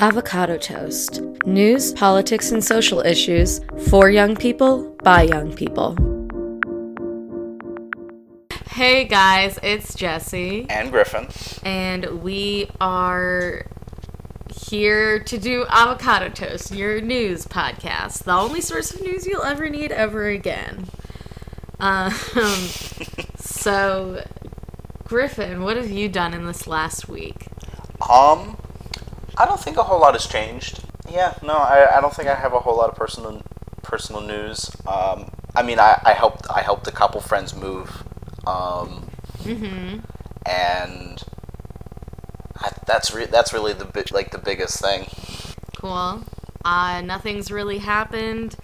Avocado Toast news, politics, and social issues for young people by young people. Hey guys, it's Jesse. And Griffin. And we are here to do Avocado Toast, your news podcast, the only source of news you'll ever need ever again. Um, so, Griffin, what have you done in this last week? Um, I don't think a whole lot has changed. Yeah, no, I, I don't think I have a whole lot of personal personal news. Um, I mean, I, I helped I helped a couple friends move, um, Mm-hmm. and I, that's re- that's really the bi- like the biggest thing. Cool. Uh, nothing's really happened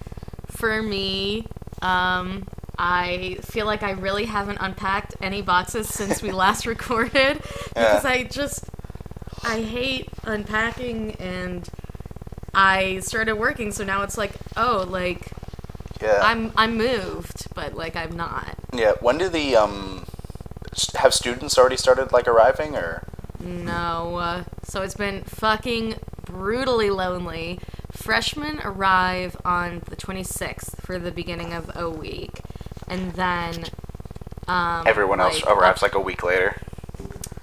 for me. Um, I feel like I really haven't unpacked any boxes since we last recorded because Yeah. I just I hate unpacking and I started working so now it's like oh like Yeah. I'm I'm moved but like I'm not. yeah. When do the um have students already started like arriving or? No. Uh, so it's been fucking brutally lonely. Freshmen arrive on the 26th for the beginning of a week. And then. Um, Everyone else like, arrives like a week later.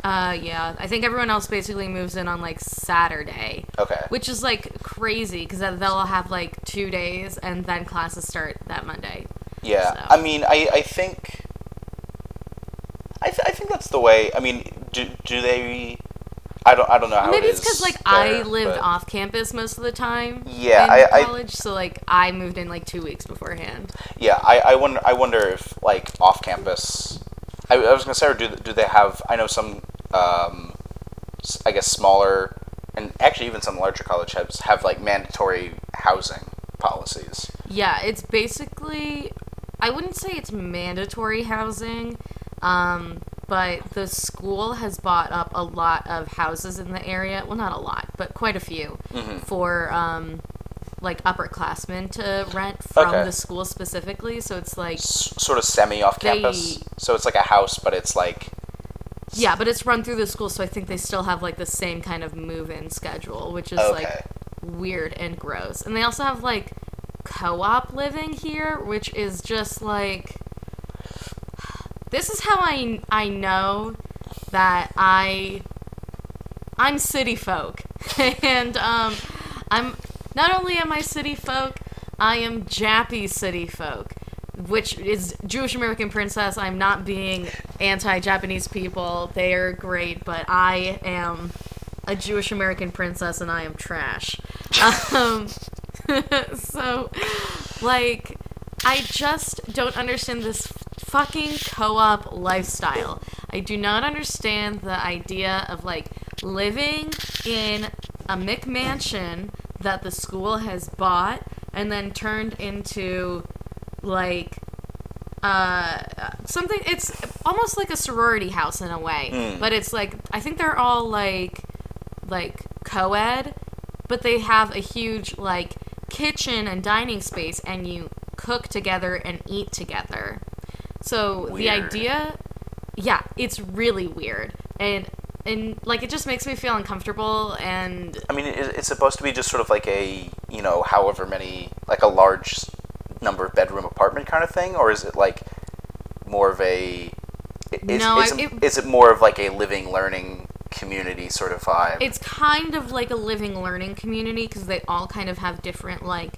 Uh, yeah. I think everyone else basically moves in on like Saturday. Okay. Which is like crazy because they'll have like two days and then classes start that Monday. Yeah, So- I mean, I, I think, I, th- I think that's the way. I mean, do, do they? I don't I don't know how. Maybe it it's because like I lived but- off campus most of the time. Yeah, in I- I- college, so like I moved in like two weeks beforehand. Yeah, I, I wonder I wonder if like off campus. I, I was gonna say, or do do they have? I know some, um, I guess smaller, and actually even some larger college have have like mandatory housing policies. Yeah, it's basically I wouldn't say it's mandatory housing, um, but the school has bought up a lot of houses in the area. Well, not a lot, but quite a few Mm-hmm. for um, like upperclassmen to rent from Okay. the school specifically. So it's like S- sort of semi off campus. So it's like a house, but it's like yeah, but it's run through the school, so I think they still have like the same kind of move-in schedule, which is like weird and gross. And they also have like co-op living here, which is just like this is how I I know that I I'm city folk. and um I'm not only am I city folk, I am Jappy city folk. Which is Jewish American princess. I'm not being anti Japanese people. They are great, but I am a Jewish American princess and I am trash. Um, so, like, I just don't understand this fucking co op lifestyle. I do not understand the idea of, like, living in a McMansion that the school has bought and then turned into, like, uh, something. It's almost like a sorority house in a way, Mm. but it's like I think they're all like like co-ed, but they have a huge like kitchen and dining space, and you cook together and eat together. So the idea, yeah, it's really weird, and and like it just makes me feel uncomfortable, and I mean, it, it's supposed to be just sort of like a, you know, however many, like a large number of bedroom apartment kind of thing, or is it like more of a? Is, No, is, I- it, it- is it more of like a living, learning community sort of vibe? it's kind of like a living learning community because they all kind of have different like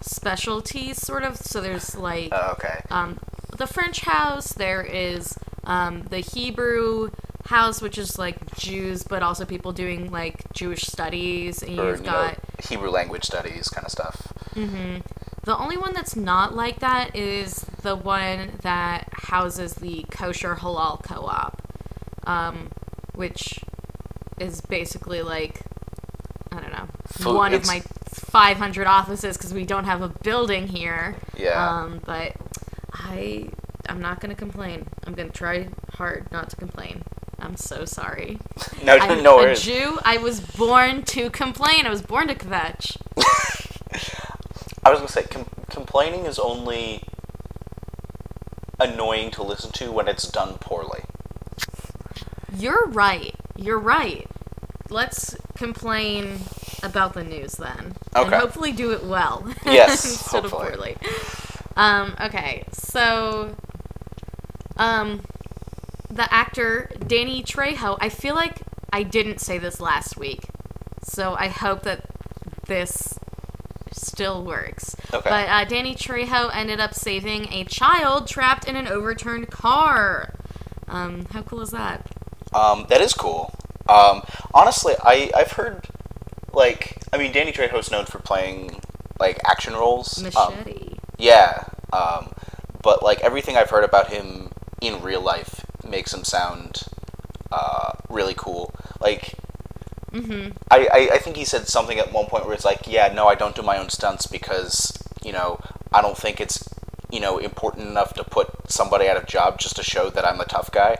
specialties, sort of. So there's like Oh, okay. um, the French house. There is um, the Hebrew house, which is like Jews, but also people doing like Jewish studies. And or you've you got know, Hebrew language studies kind of stuff. the only one that's not like that is the one that houses the kosher halal co-op, um, which is basically like I don't know Food- one of my 500 offices because we don't have a building here. Yeah. Um, but I I'm not gonna complain. I'm gonna try hard not to complain. I'm so sorry. No, I'm no a. Jew. I was born to complain. I was born to kvetch. I was gonna say, com- complaining is only annoying to listen to when it's done poorly. You're right. You're right. Let's complain about the news then. And hopefully do it well. Yes, instead hopefully. of poorly. Um, okay, so um the actor Danny Trejo, I feel like I didn't say this last week. So I hope that this still works. Okay. But uh, Danny Trejo ended up saving a child trapped in an overturned car. Um, how cool is that? Um, that is cool. Um, honestly, I I've heard like I mean Danny Trejo's known for playing like action roles. Um, Machete. yeah. Um, but like everything I've heard about him in real life makes him sound really cool. Like mm-hmm. I, I, I think he said something at one point where it's like, yeah, no, I don't do my own stunts because, you know, I don't think it's, you know, important enough to put somebody out of job just to show that I'm a tough guy.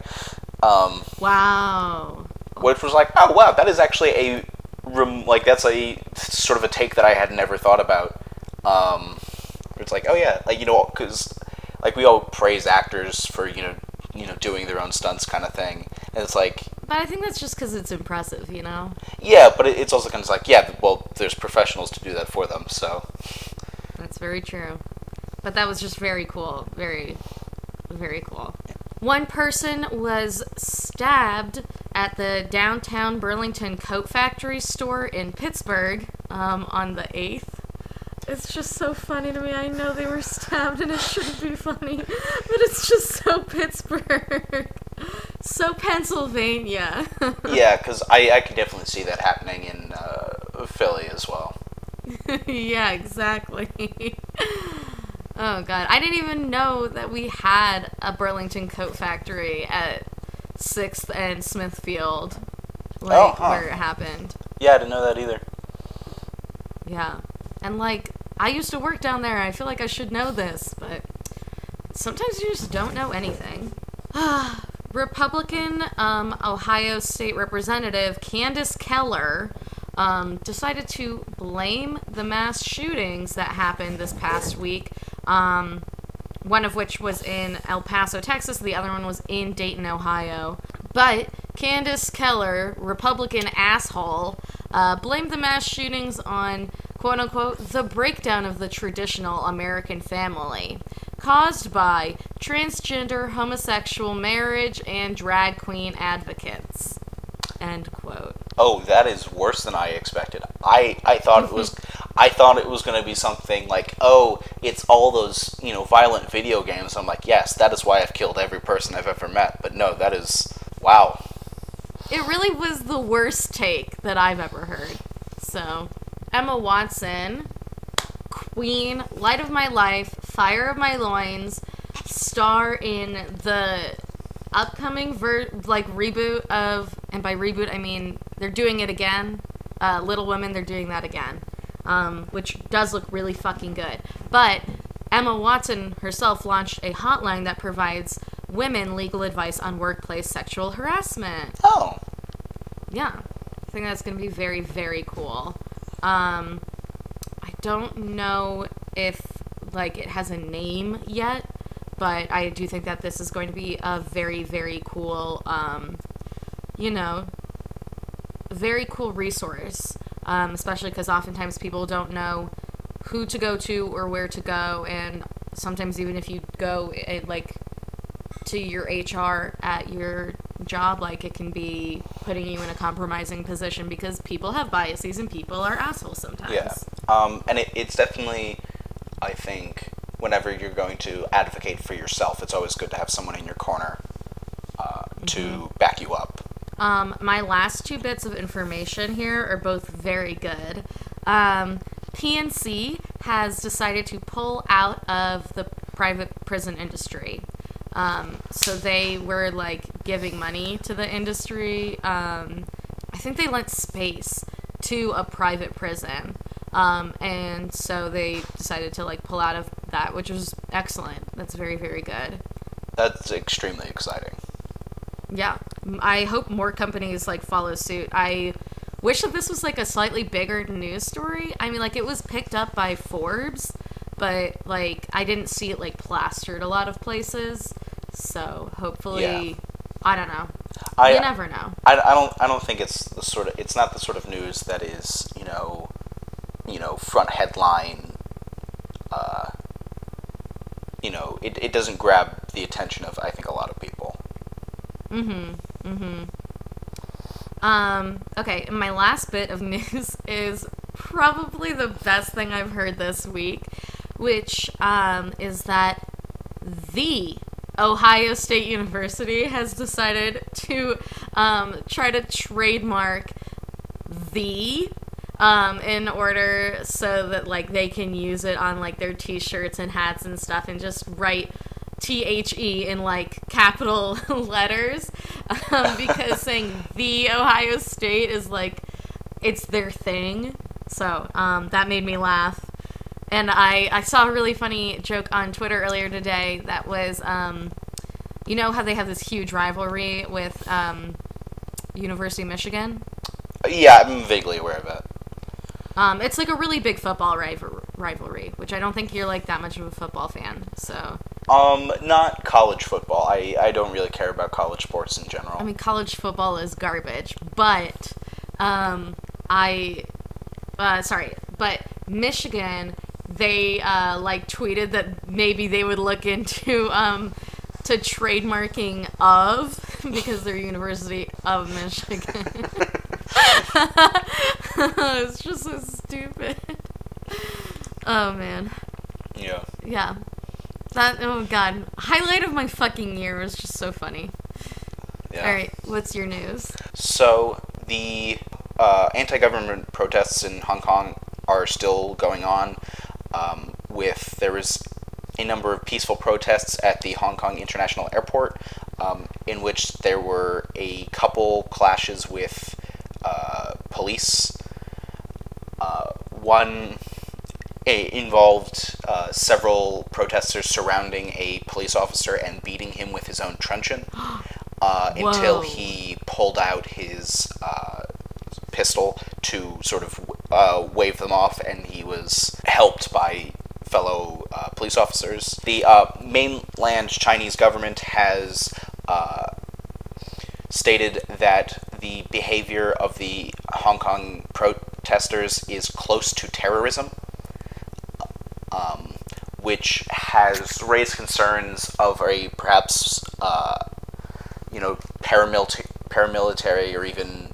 Um, Wow. which was like, oh, wow, that is actually a, rem- like, that's a sort of a take that I had never thought about. Um, it's like, oh, yeah, like, you know, because, like, we all praise actors for, you know, you know, doing their own stunts kind of thing. And it's like, But I think that's just because it's impressive, you know? yeah, but it's also kind of like, yeah, well, there's professionals to do that for them, so. That's very true. But that was just very cool. Very, very cool. One person was stabbed at the downtown Burlington Coat Factory store in Pittsburgh um, on the 8th. It's just so funny to me. I know they were stabbed and it shouldn't be funny, but it's just so Pittsburgh. so Pennsylvania. Yeah, because I, I can definitely see that happening in uh, Philly as well. yeah, exactly. oh god, I didn't even know that we had a Burlington coat factory at Sixth and Smithfield, like Oh, huh. where it happened. Yeah, I didn't know that either. Yeah, and like I used to work down there. I feel like I should know this, but sometimes you just don't know anything. Republican um, Ohio State Representative Candice Keller um, decided to blame the mass shootings that happened this past week. Um, one of which was in El Paso, Texas. The other one was in Dayton, Ohio. But Candice Keller, Republican asshole, uh, blamed the mass shootings on quote unquote the breakdown of the traditional American family caused by transgender homosexual marriage and drag queen advocates. End quote. Oh, that is worse than I expected. I, I thought it was I thought it was going to be something like, oh, it's all those you know violent video games. I'm like, yes, that is why I've killed every person I've ever met. But no, that is wow. It really was the worst take that I've ever heard. So, Emma Watson, Queen, Light of My Life, Fire of My Loins, star in the upcoming ver- like reboot of, and by reboot I mean they're doing it again. Uh, Little Women, they're doing that again, um, which does look really fucking good. But Emma Watson herself launched a hotline that provides women legal advice on workplace sexual harassment Oh, yeah, I think that's going to be very, very cool. Um, I don't know if like it has a name yet, but I do think that this is going to be a very, very cool, um, you know, very cool resource. Um, especially because oftentimes people don't know who to go to or where to go, and sometimes even if you go eh, like to your HR at your job, like it can be putting you in a compromising position because people have biases and people are assholes sometimes. yeah. Um, and it, it's definitely, I think, whenever you're going to advocate for yourself, it's always good to have someone in your corner uh, to back you up. Um, my last two bits of information here are both very good. Um, PNC has decided to pull out of the private prison industry. Um, so they were like giving money to the industry. Um, I think they lent space to a private prison. Um, and so they decided to like pull out of that, which was excellent. That's very, very good. That's extremely exciting. Yeah, I hope more companies like follow suit. I wish that this was like a slightly bigger news story. I mean, like it was picked up by Forbes, but like I didn't see it like plastered a lot of places. So hopefully, Yeah. I don't know. I, you never know. I, I don't I don't think it's the sort of it's not the sort of news that is you know front headline uh, you know it, it doesn't grab the attention of I think a lot of people Mm-hmm. Mm-hmm. Um, okay, my last bit of news is probably the best thing I've heard this week, which um, is that the Ohio State University has decided to um, try to trademark the um, in order so that like they can use it on like their t-shirts and hats and stuff and just write T-H-E in like capital letters um, because saying the Ohio State is like it's their thing. So um, that made me laugh. And I, I saw a really funny joke on Twitter earlier today that was um, you know how they have this huge rivalry with um, University of Michigan? Yeah I'm vaguely aware of it um, it's like a really big football rival- rivalry, which I don't think you're like that much of a football fan. So, um not college football I, I don't really care about college sports in general I mean, college football is garbage, but um, I, uh, sorry, but Michigan, they uh, like tweeted that maybe they would look into um, to trademarking of because they're University of Michigan. it's just so stupid. Oh man. yeah Yeah. That oh god. Highlight of my fucking year was just so funny. yeah Alright, what's your news? So the uh, anti-government protests in Hong Kong are still going on. Um, with there was a number of peaceful protests at the Hong Kong International Airport, um, in which there were a couple clashes with uh, police. One a, involved uh, several protesters surrounding a police officer and beating him with his own truncheon uh, until he pulled out his uh, pistol to sort of uh, wave them off, and he was helped by fellow uh, police officers. The uh, mainland Chinese government has uh, stated that the behavior of the Hong Kong protesters is close to terrorism, um, which has raised concerns of a perhaps uh, you know paramilitary, paramilitary or even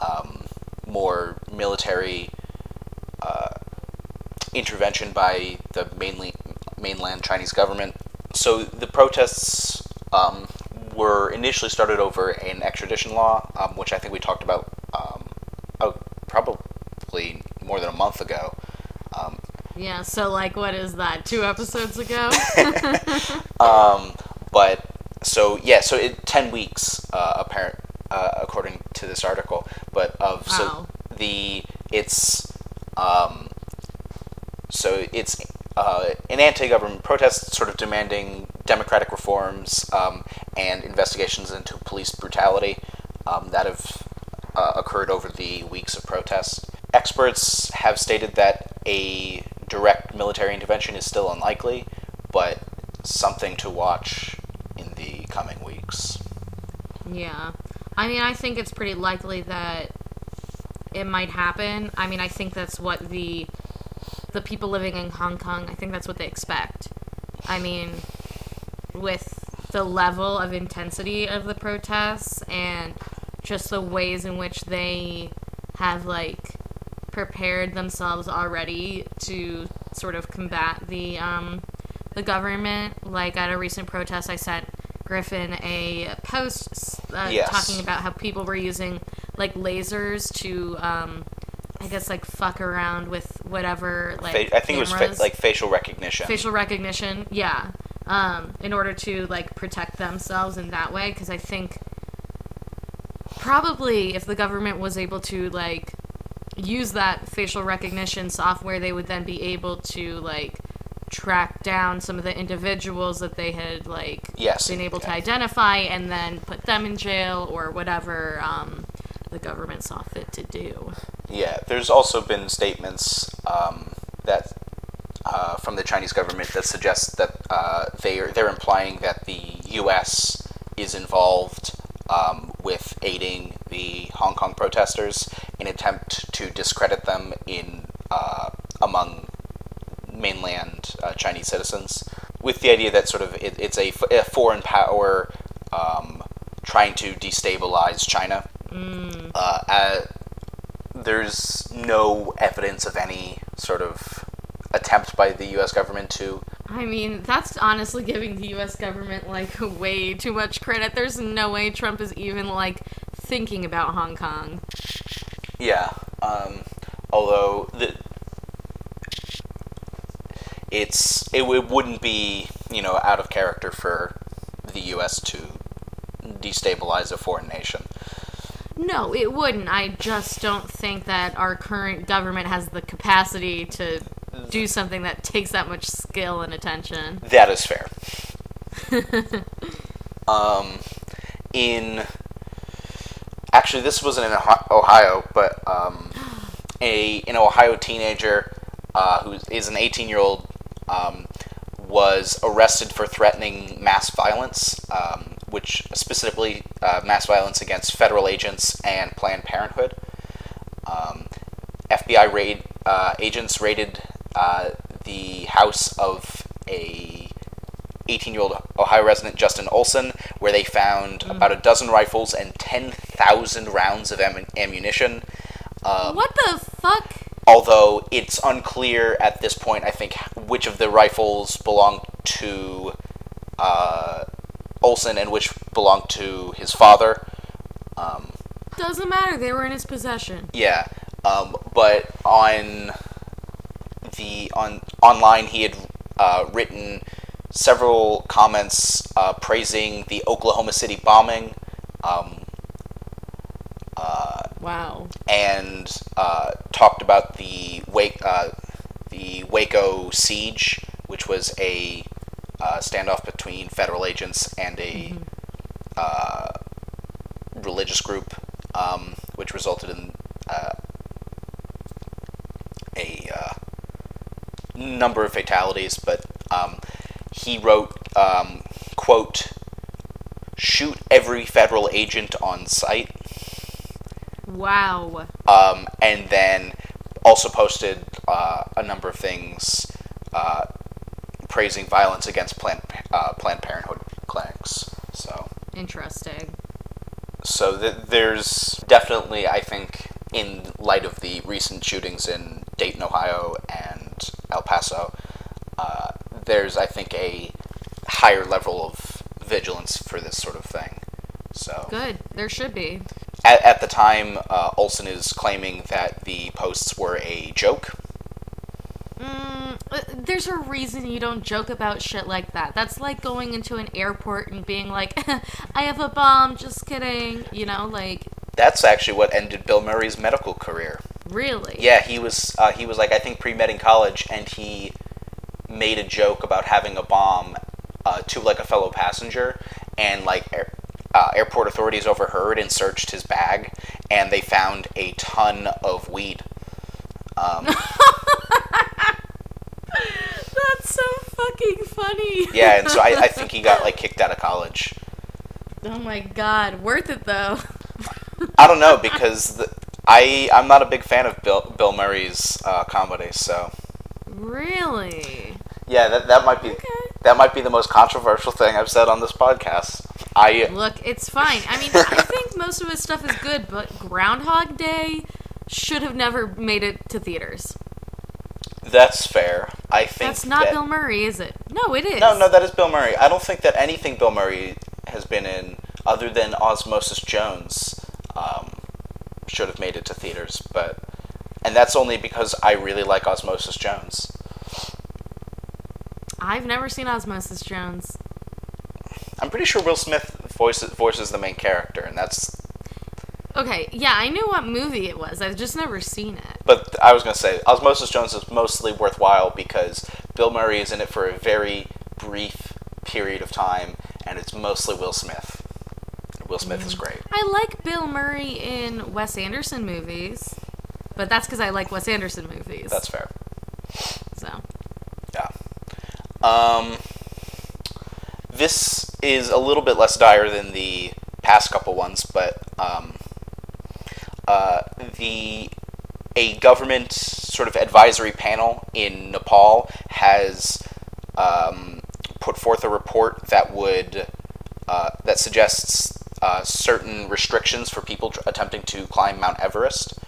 um, more military uh, intervention by the mainly mainland Chinese government. So the protests um, were initially started over an extradition law, um, which I think we talked about um, oh, probably more than a month ago. Um, Yeah, so like what is that? Two episodes ago? um, but so yeah, so it ten weeks uh, apparent uh, according to this article. But of so Wow. the it's um, so it's uh, an anti-government protest, sort of demanding democratic reforms um, and investigations into police brutality um, that have uh, occurred over the weeks of protests. Experts have stated that a direct military intervention is still unlikely, but something to watch in the coming weeks. yeah. I mean, I think it's pretty likely that it might happen. I mean, I think that's what the the people living in Hong Kong, I think that's what they expect. I mean, with the level of intensity of the protests and just the ways in which they have like prepared themselves already to sort of combat the um, the government. Like at a recent protest, I sent Griffin a post uh, Yes. talking about how people were using like lasers to, um, I guess, like fuck around with whatever like Fa- I think it was fa- like facial recognition. facial recognition yeah um, in order to like protect themselves in that way because i think probably if the government was able to like use that facial recognition software they would then be able to like track down some of the individuals that they had like Yes, been able to identify and then put them in jail or whatever um, the government saw fit to do. Yeah, there's also been statements um, that uh, from the Chinese government that suggest that uh, they are they're implying that the U.S. is involved um, with aiding the Hong Kong protesters in attempt to discredit them in uh, among mainland uh, Chinese citizens, with the idea that sort of it, it's a, f- a foreign power um, trying to destabilize China. Mm. Uh, uh, there's no evidence of any sort of attempt by the U.S. government to. I mean, that's honestly giving the US government like way too much credit. There's no way Trump is even like thinking about Hong Kong. Yeah. Um, although the it's it, it wouldn't be you know out of character for the U.S. to destabilize a foreign nation. No, it wouldn't. I just don't think that our current government has the capacity to do something that takes that much skill and attention. That is fair. um, in actually, this wasn't in Ohio, but um, a an Ohio teenager uh, who is an 18 year old um, was arrested for threatening mass violence, um, which specifically uh, mass violence against federal agents and Planned Parenthood. Um, FBI raid uh, agents raided uh, the house of a 18-year-old Ohio resident Justin Olsen, where they found about a dozen rifles and 10,000 rounds of am- ammunition. Um, What the fuck? although it's unclear at this point, I think, which of the rifles belonged to uh, Olsen and which belonged to his father. Um, Doesn't matter. They were in his possession. yeah, um, but on the on online he had uh, written several comments uh, praising the Oklahoma City bombing. Um, uh, Wow. And uh, talked about the Wake, uh, the Waco siege, which was a uh, standoff between federal agents and a uh, religious group, um, which resulted in uh, a uh, number of fatalities. But um, he wrote, um, "quote Shoot every federal agent on site." Wow. Um, and then also posted uh, a number of things uh, praising violence against Planned, uh, Planned Parenthood clinics. So, Interesting. so th- there's definitely, I think, in light of the recent shootings in Dayton, Ohio, and El Paso, uh, there's, I think, a higher level of vigilance for this sort of thing. So, Good. There should be. At, at the time, uh, Olsen is claiming that the posts were a joke. Mm, uh, there's a reason you don't joke about shit like that. That's like going into an airport and being like, I have a bomb, just kidding. You know, like, That's actually what ended Bill Murray's medical career. really? Yeah, he was uh, he was like I think pre med in college, and he made a joke about having a bomb uh, to like a fellow passenger, and like uh, airport authorities overheard and searched his bag, and they found a ton of weed. Um, That's so fucking funny. yeah, and so I, I think he got like kicked out of college. oh my god. Worth it though. I don't know because the, I I'm not a big fan of Bill Bill Murray's uh, comedy, so really? yeah, that that might be Okay. that might be the most controversial thing I've said on this podcast. I Look, it's fine. I mean, I think most of his stuff is good, but Groundhog Day should have never made it to theaters. that's fair. I think That's not that, Bill Murray, is it? No, it is. No, no, that is Bill Murray. I don't think that anything Bill Murray has been in, other than Osmosis Jones, um, should have made it to theaters. But, and that's only because I really like Osmosis Jones. I've never seen Osmosis Jones. I'm pretty sure Will Smith voices voices the main character, and that's. Okay, yeah, I knew what movie it was. I've just never seen it. But I was gonna say Osmosis Jones is mostly worthwhile because Bill Murray is in it for a very brief period of time, and it's mostly Will Smith. Will Smith is great. I like Bill Murray in Wes Anderson movies, but that's because I like Wes Anderson movies. That's fair. so. Yeah. Um, this is a little bit less dire than the past couple ones, but um, uh, the a government sort of advisory panel in Nepal has um, put forth a report that would uh, that suggests uh, certain restrictions for people tr- attempting to climb Mount Everest.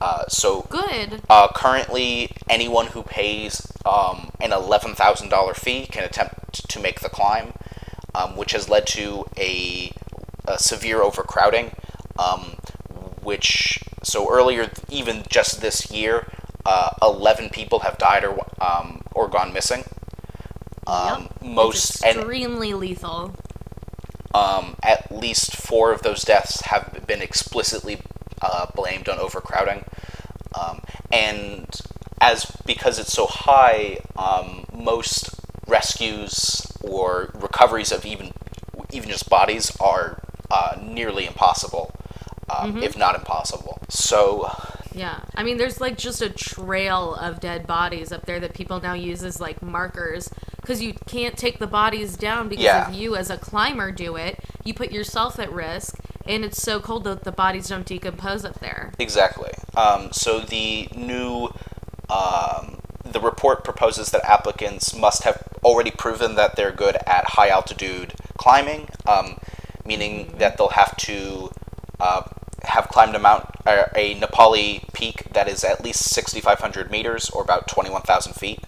Uh, so Good. uh, currently, anyone who pays um, an eleven thousand dollar fee can attempt to make the climb, um, which has led to a, a severe overcrowding. Um, which so earlier, even just this year, uh, eleven people have died or um, or gone missing. Um, Yep. Most It's and extremely lethal. um, at least four of those deaths have been explicitly uh, blamed on overcrowding. Um, and as because it's so high, um, most rescues or recoveries of even even just bodies are uh, nearly impossible, um, if not impossible. So Yeah. I mean, there's like just a trail of dead bodies up there that people now use as like markers because you can't take the bodies down because Yeah. if you, as a climber, do it, you put yourself at risk. And it's so cold that the bodies don't decompose up there. Exactly. Um, so the new um, the report proposes that applicants must have already proven that they're good at high altitude climbing, um, meaning that they'll have to uh, have climbed a mount uh, a Nepali peak that is at least 6,500 meters or about 21,000 feet.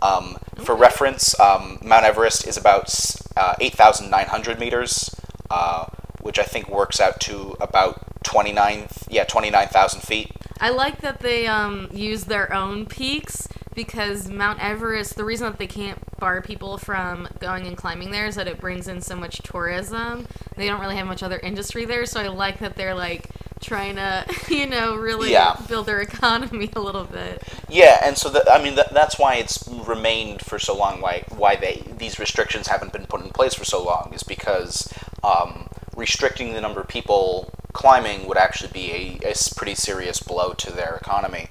Um, For reference, um, Mount Everest is about uh, 8,900 meters, uh, which I think works out to about 29, yeah, 29,000 feet. I like that they um, use their own peaks because Mount Everest, the reason that they can't bar people from going and climbing there is that it brings in so much tourism. They don't really have much other industry there, so I like that they're like trying to, you know, really Yeah. build their economy a little bit. Yeah, and so that I mean that, that's why it's remained for so long. Why why they these restrictions haven't been put in place for so long is because um, restricting the number of people climbing would actually be a pretty serious blow to their economy.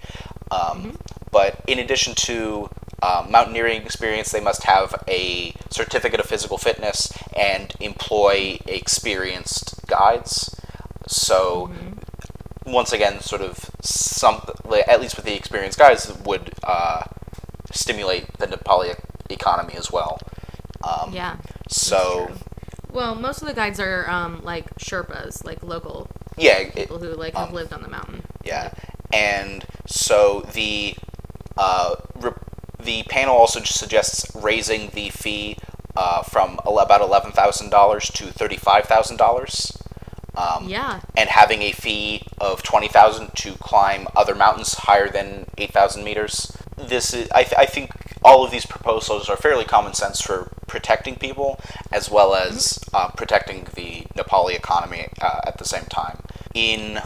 Um, But in addition to um, mountaineering experience, they must have a certificate of physical fitness and employ experienced guides. So once again, sort of some, at least with the experienced guys, would uh, stimulate the Nepali economy as well. Um, Yeah. So. Well, most of the guides are um, like Sherpas, like local yeah, it, people who like have um, lived on the mountain. yeah, and so the uh, re- the panel also suggests raising the fee uh, from about eleven thousand dollars to thirty five thousand dollars. Um, Yeah. and having a fee of 20000 to climb other mountains higher than 8,000 meters. This is, I, th- I think all of these proposals are fairly common sense for protecting people as well as uh, protecting the Nepali economy uh, at the same time. In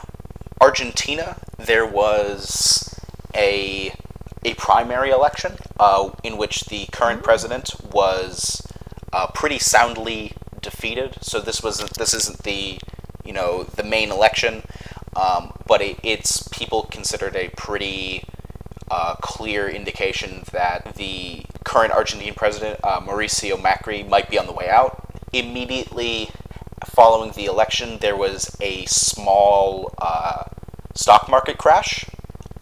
Argentina, there was a a primary election uh, in which the current president was uh, pretty soundly defeated. So this was this isn't the you know the main election, um, but it, it's people considered a pretty uh, clear indication that the current Argentine president uh, Mauricio Macri might be on the way out. Immediately following the election, there was a small uh, stock market crash,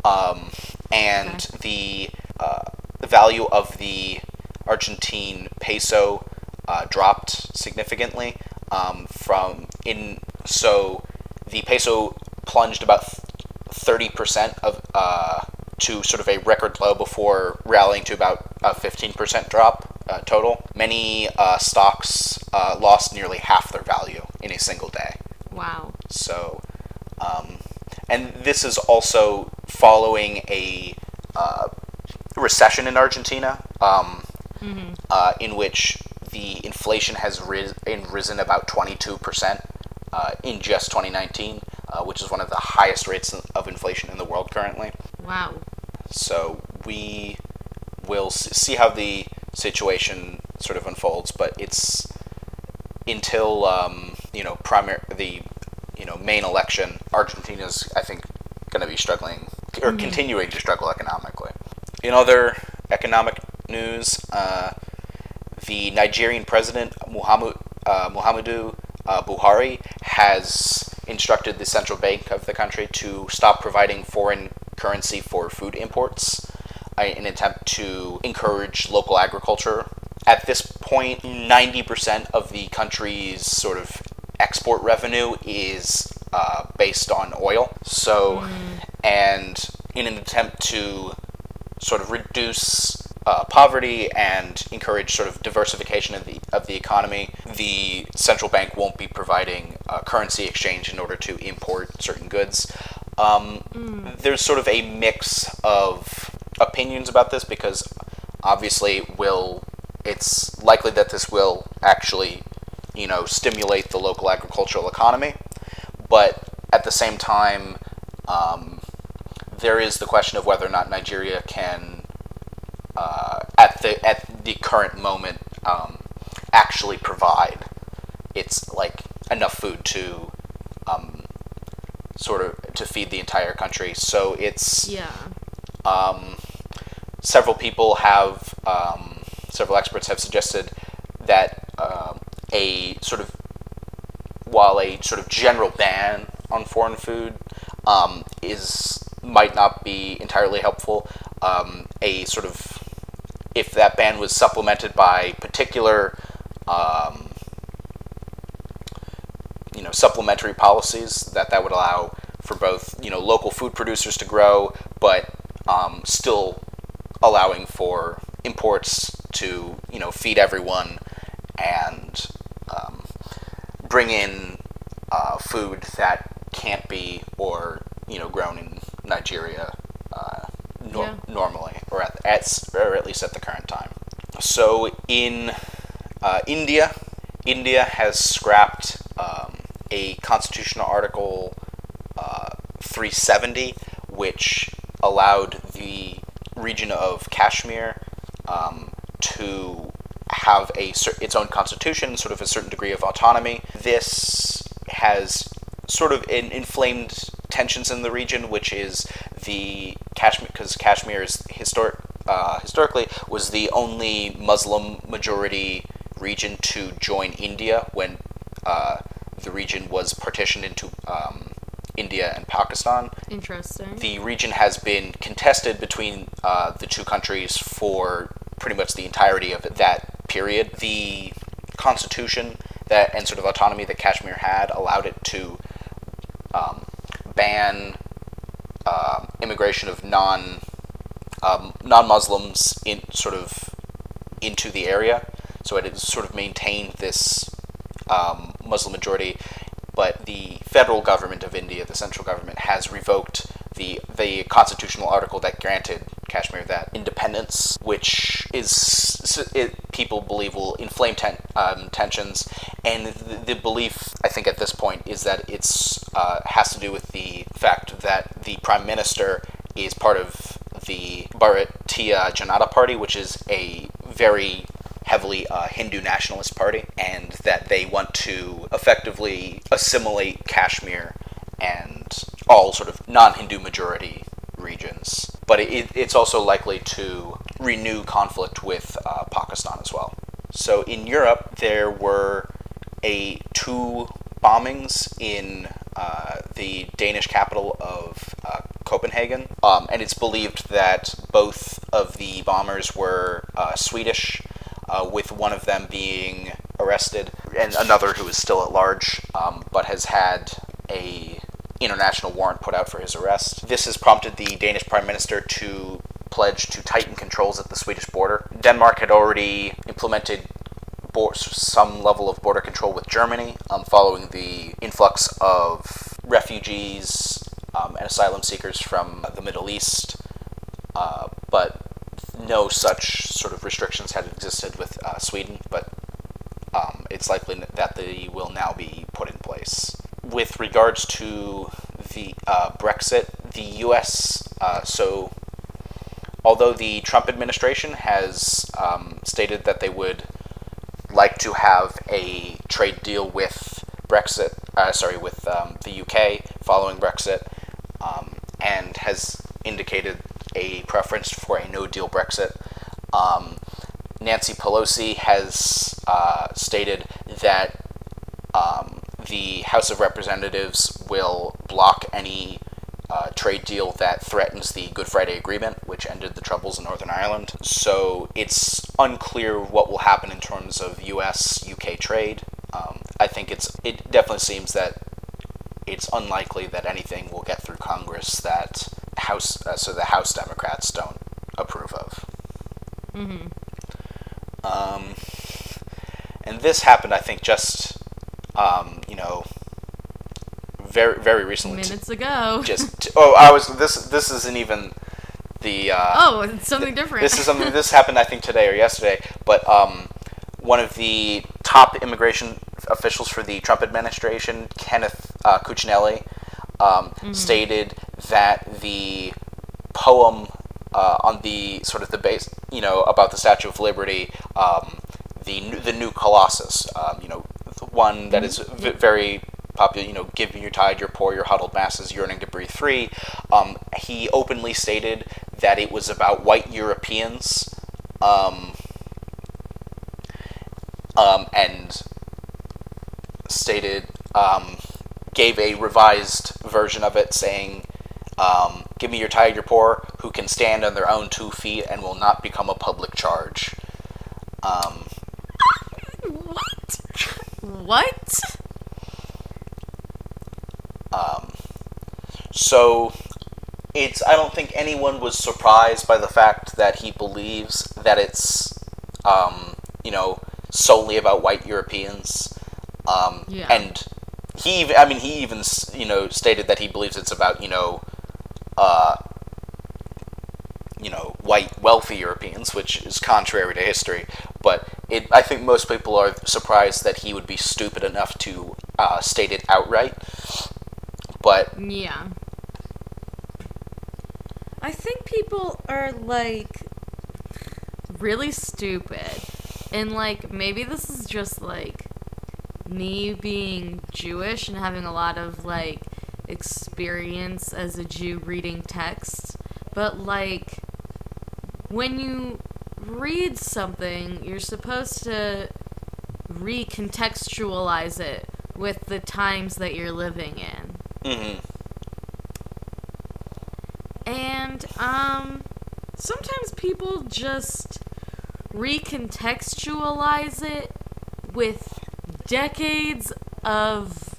um, and the uh, the value of the Argentine peso uh, dropped significantly um, from in so the peso plunged about thirty percent of uh, to sort of a record low before rallying to about a fifteen percent drop uh, total. Many uh, stocks uh, lost nearly half their value in a single day. Wow. So, um, and this is also following a uh, recession in Argentina, um, uh, in which the inflation has ris- risen about 22% uh, in just 2019, uh, which is one of the highest rates of inflation in the world currently. Wow. So we will see how the situation sort of unfolds, but it's until um, you know primary the you know main election. Argentina's I think going to be struggling or continuing to struggle economically. In other economic news, uh, the Nigerian president Muhammad uh, Muhammadu uh, Buhari has instructed the central bank of the country to stop providing foreign currency for food imports uh, in an attempt to encourage local agriculture. At this point, 90% of the country's sort of export revenue is uh, based on oil. So, and in an attempt to sort of reduce uh, poverty and encourage sort of diversification of the of the economy, the central bank won't be providing uh, currency exchange in order to import certain goods. Um, There's sort of a mix of opinions about this because obviously will it's likely that this will actually you know stimulate the local agricultural economy, but at the same time. Um, there is the question of whether or not Nigeria can, uh, at the at the current moment, um, actually provide its like enough food to, um, sort of to feed the entire country. So it's Yeah. um, several people have, um, several experts have suggested that a sort of, while a sort of general ban on foreign food um, is might not be entirely helpful, um, a sort of, if that ban was supplemented by particular um, you know supplementary policies that that would allow for both you know local food producers to grow, but um, still allowing for imports to you know feed everyone and bring in uh, food that can't be or you know grown in Nigeria uh, nor- Yeah. normally or at, at or at least at the current time. So in uh, India, India has scrapped um, a constitutional article uh, 370, which allowed the region of Kashmir um, to have a its own constitution, sort of a certain degree of autonomy. This has sort of in, inflamed tensions in the region, which is the Kashmir, because Kashmir is historic, uh, historically was the only Muslim majority region to join India when uh, the region was partitioned into um, India and Pakistan. Interesting. The region has been contested between uh, the two countries for pretty much the entirety of that period. The constitution that and sort of autonomy that Kashmir had allowed it to um, ban um immigration of non um, non Muslims in sort of into the area. So it sort of maintained this um, Muslim majority, but the federal government of India, the central government, has revoked the the constitutional article that granted Kashmir that independence, which is it, people believe will inflame ten, um, tensions, and the, the belief I think at this point is that it's uh, has to do with the fact that the prime minister is part of the Bharatiya Janata Party, which is a very heavily uh, Hindu nationalist party, and that they want to effectively assimilate Kashmir and all sort of non-Hindu majority regions. But it, it's also likely to renew conflict with uh. So in Europe, there were a two bombings in uh, the Danish capital of uh, Copenhagen, um, and it's believed that both of the bombers were uh, Swedish, uh, with one of them being arrested and another who is still at large, um, but has had a international warrant put out for his arrest. This has prompted the Danish Prime Minister to pledge to tighten controls at the Swedish border. Denmark had already implemented some level of border control with Germany um, following the influx of refugees um, and asylum seekers from the Middle East, uh, but no such sort of restrictions had existed with uh, Sweden, but um, it's likely that they will now be put in place. With regards to the uh, Brexit, the U.S. Uh, so although the Trump administration has um, stated that they would like to have a trade deal with Brexit, uh, sorry, with um, the UK following Brexit, um, and has indicated a preference for a no deal Brexit. Um, Nancy Pelosi has uh, stated that um, the House of Representatives will block any uh, trade deal that threatens the Good Friday Agreement, ended the Troubles in Northern Ireland. So it's unclear what will happen in terms of U.S. UK trade. Um, I think it's it definitely seems that it's unlikely that anything will get through Congress that House uh, so the House Democrats don't approve of. Mm-hmm. Um, and this happened, I think, just um, you know, very very recently. Minutes ago. just oh, I was this this isn't even the uh, oh, it's something different. this is something this happened I think today or yesterday, but um, one of the top immigration officials for the Trump administration, Kenneth uh, Cuccinelli, um, stated that the poem uh, on the sort of the base, you know, about the Statue of Liberty, um, the new- the new Colossus, um, you know, the one that is v- very popular, you know, give your tide, your poor, your huddled masses yearning to breathe free. Um, he openly stated that it was about white Europeans, um, um, and stated um, gave a revised version of it saying um, give me your tired your poor who can stand on their own two feet and will not become a public charge um, what? What? um, so it's i don't think anyone was surprised by the fact that he believes that it's um, you know solely about white europeans um, Yeah. and he even, i mean he even you know stated that he believes it's about you know uh, you know white wealthy europeans which is contrary to history but it i think most people are surprised that he would be stupid enough to uh, state it outright but Yeah. I think people are like really stupid. And like maybe this is just like me being Jewish and having a lot of like experience as a Jew reading texts, but like when you read something, you're supposed to recontextualize it with the times that you're living in. mhm. And um sometimes people just recontextualize it with decades of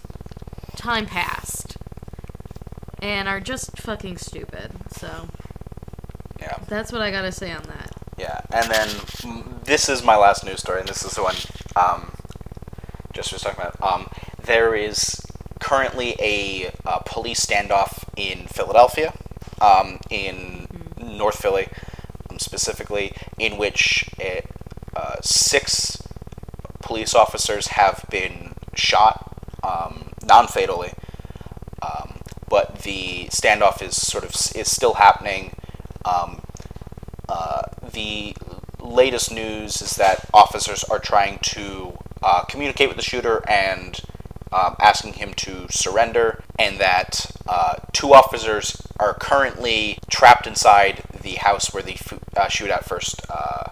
time past and are just fucking stupid. So yeah that's what I got to say on that. Yeah, and then this is my last news story, and this is the one um, just was talking about. Um, there is currently a uh, police standoff in Philadelphia, um, in North Philly, um, specifically, in which it, uh, six police officers have been shot um, non-fatally. Um, but the standoff is sort of is still happening. Um, uh, the latest news is that officers are trying to uh, communicate with the shooter and um, asking him to surrender, and that uh, two officers are currently trapped inside the house where the uh, shootout first uh,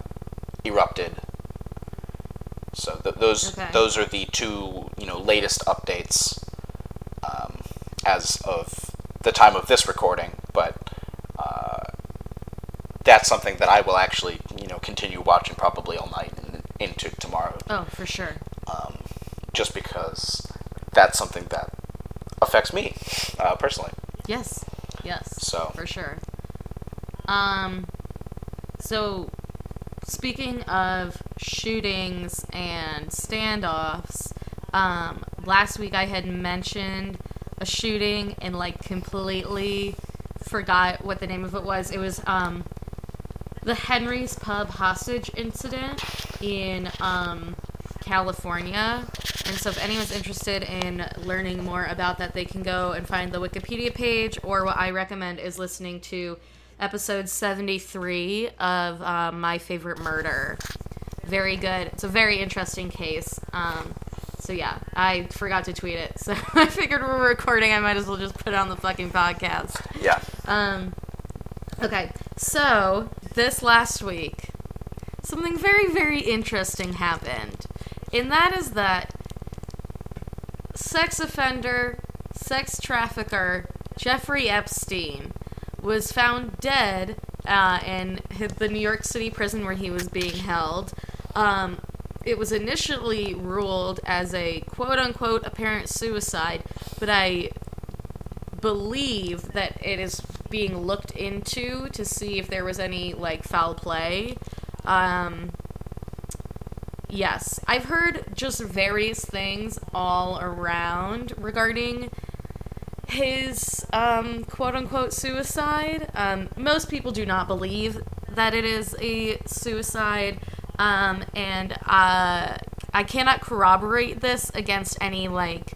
erupted. So th- those Okay. those are the two you know latest updates um, as of the time of this recording, but uh, that's something that I will actually, you know, continue watching probably all night and into tomorrow, Oh, for sure. um, just because that's something that affects me uh, personally. Yes. Yes. So- for sure. Um so speaking of shootings and standoffs, um last week I had mentioned a shooting and like completely forgot what the name of it was. It was um the Henry's Pub hostage incident in um, California. And so, if anyone's interested in learning more about that, they can go and find the Wikipedia page, or what I recommend is listening to episode 73 of um, My Favorite Murder. Very good. It's a very interesting case. Um, so, yeah, I forgot to tweet it. So, I figured we're recording. I might as well just put it on the fucking podcast. Yeah. Um, okay, so this last week, something very, very interesting happened. And that is that sex offender sex trafficker Jeffrey Epstein was found dead uh, in the New York City prison where he was being held. Um, it was initially ruled as a quote unquote apparent suicide, but I believe that it is being looked into to see if there was any like foul play. Um, yes, I've heard just various things all around regarding his um, quote unquote suicide. Um, most people do not believe that it is a suicide, um, and uh, I cannot corroborate this against any like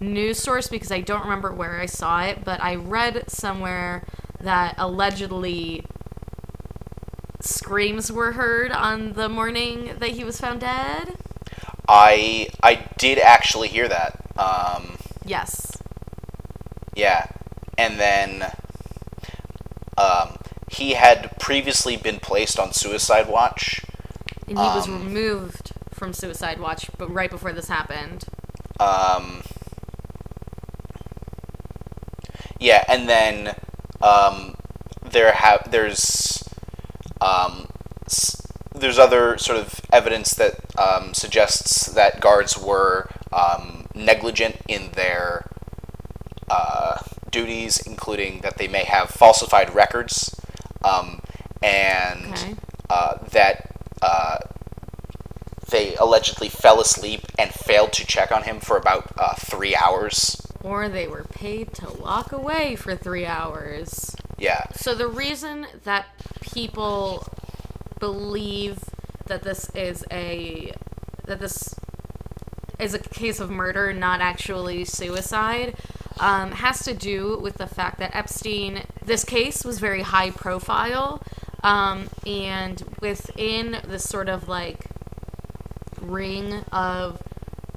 news source because I don't remember where I saw it, but I read somewhere that allegedly screams were heard on the morning that he was found dead. I I did actually hear that. Um, Yes. Yeah, and then um, he had previously been placed on suicide watch. And he was Um, removed from suicide watch but right before this happened. Um, yeah, and then um, there have there's um, s- there's other sort of evidence that um, suggests that guards were um, negligent in their uh, duties, including that they may have falsified records, um, and Okay. uh, that uh, they allegedly fell asleep and failed to check on him for about uh, three hours. Or they were paid to lock away for three hours. Yeah, So the reason that people believe that this is a that this is a case of murder, not actually suicide, um, has to do with the fact that Epstein. This case was very high profile, um, and within this sort of like ring of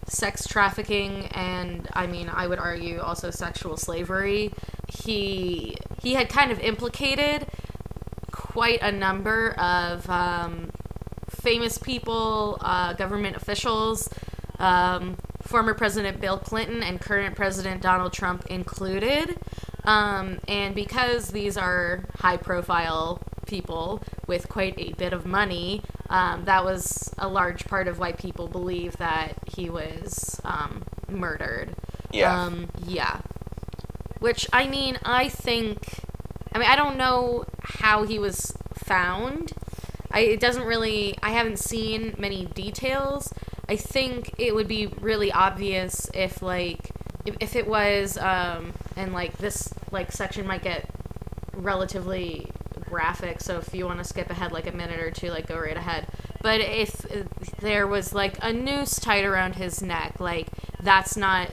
sex trafficking and I mean I would argue also sexual slavery he he had kind of implicated quite a number of um, famous people uh, government officials um, former President Bill Clinton and current President Donald Trump included um, and because these are high profile people with quite a bit of money, um, that was a large part of why people believe that he was um, murdered. Yeah. Um, yeah. Which, I mean, I think. I mean, I don't know how he was found. I, it doesn't really. I haven't seen many details. I think it would be really obvious if, like, if, if it was, um, and like this, like, section might get relatively graphic. So if you want to skip ahead like a minute or two, like go right ahead. But if there was like a noose tied around his neck, like that's not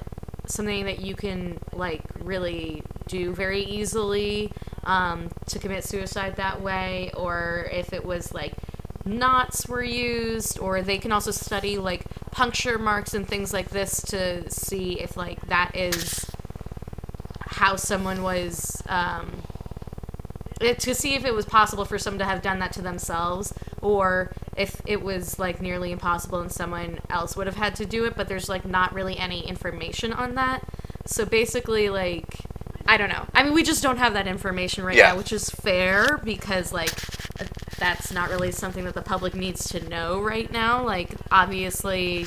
something that you can like really do very easily um, to commit suicide that way. Or if it was like knots were used, or they can also study like puncture marks and things like this to see if like that is how someone was um, it, to see if it was possible for someone to have done that to themselves or if it was like nearly impossible and someone else would have had to do it but there's like not really any information on that so basically like i don't know i mean we just don't have that information right Yeah. now which is fair because like that's not really something that the public needs to know right now like obviously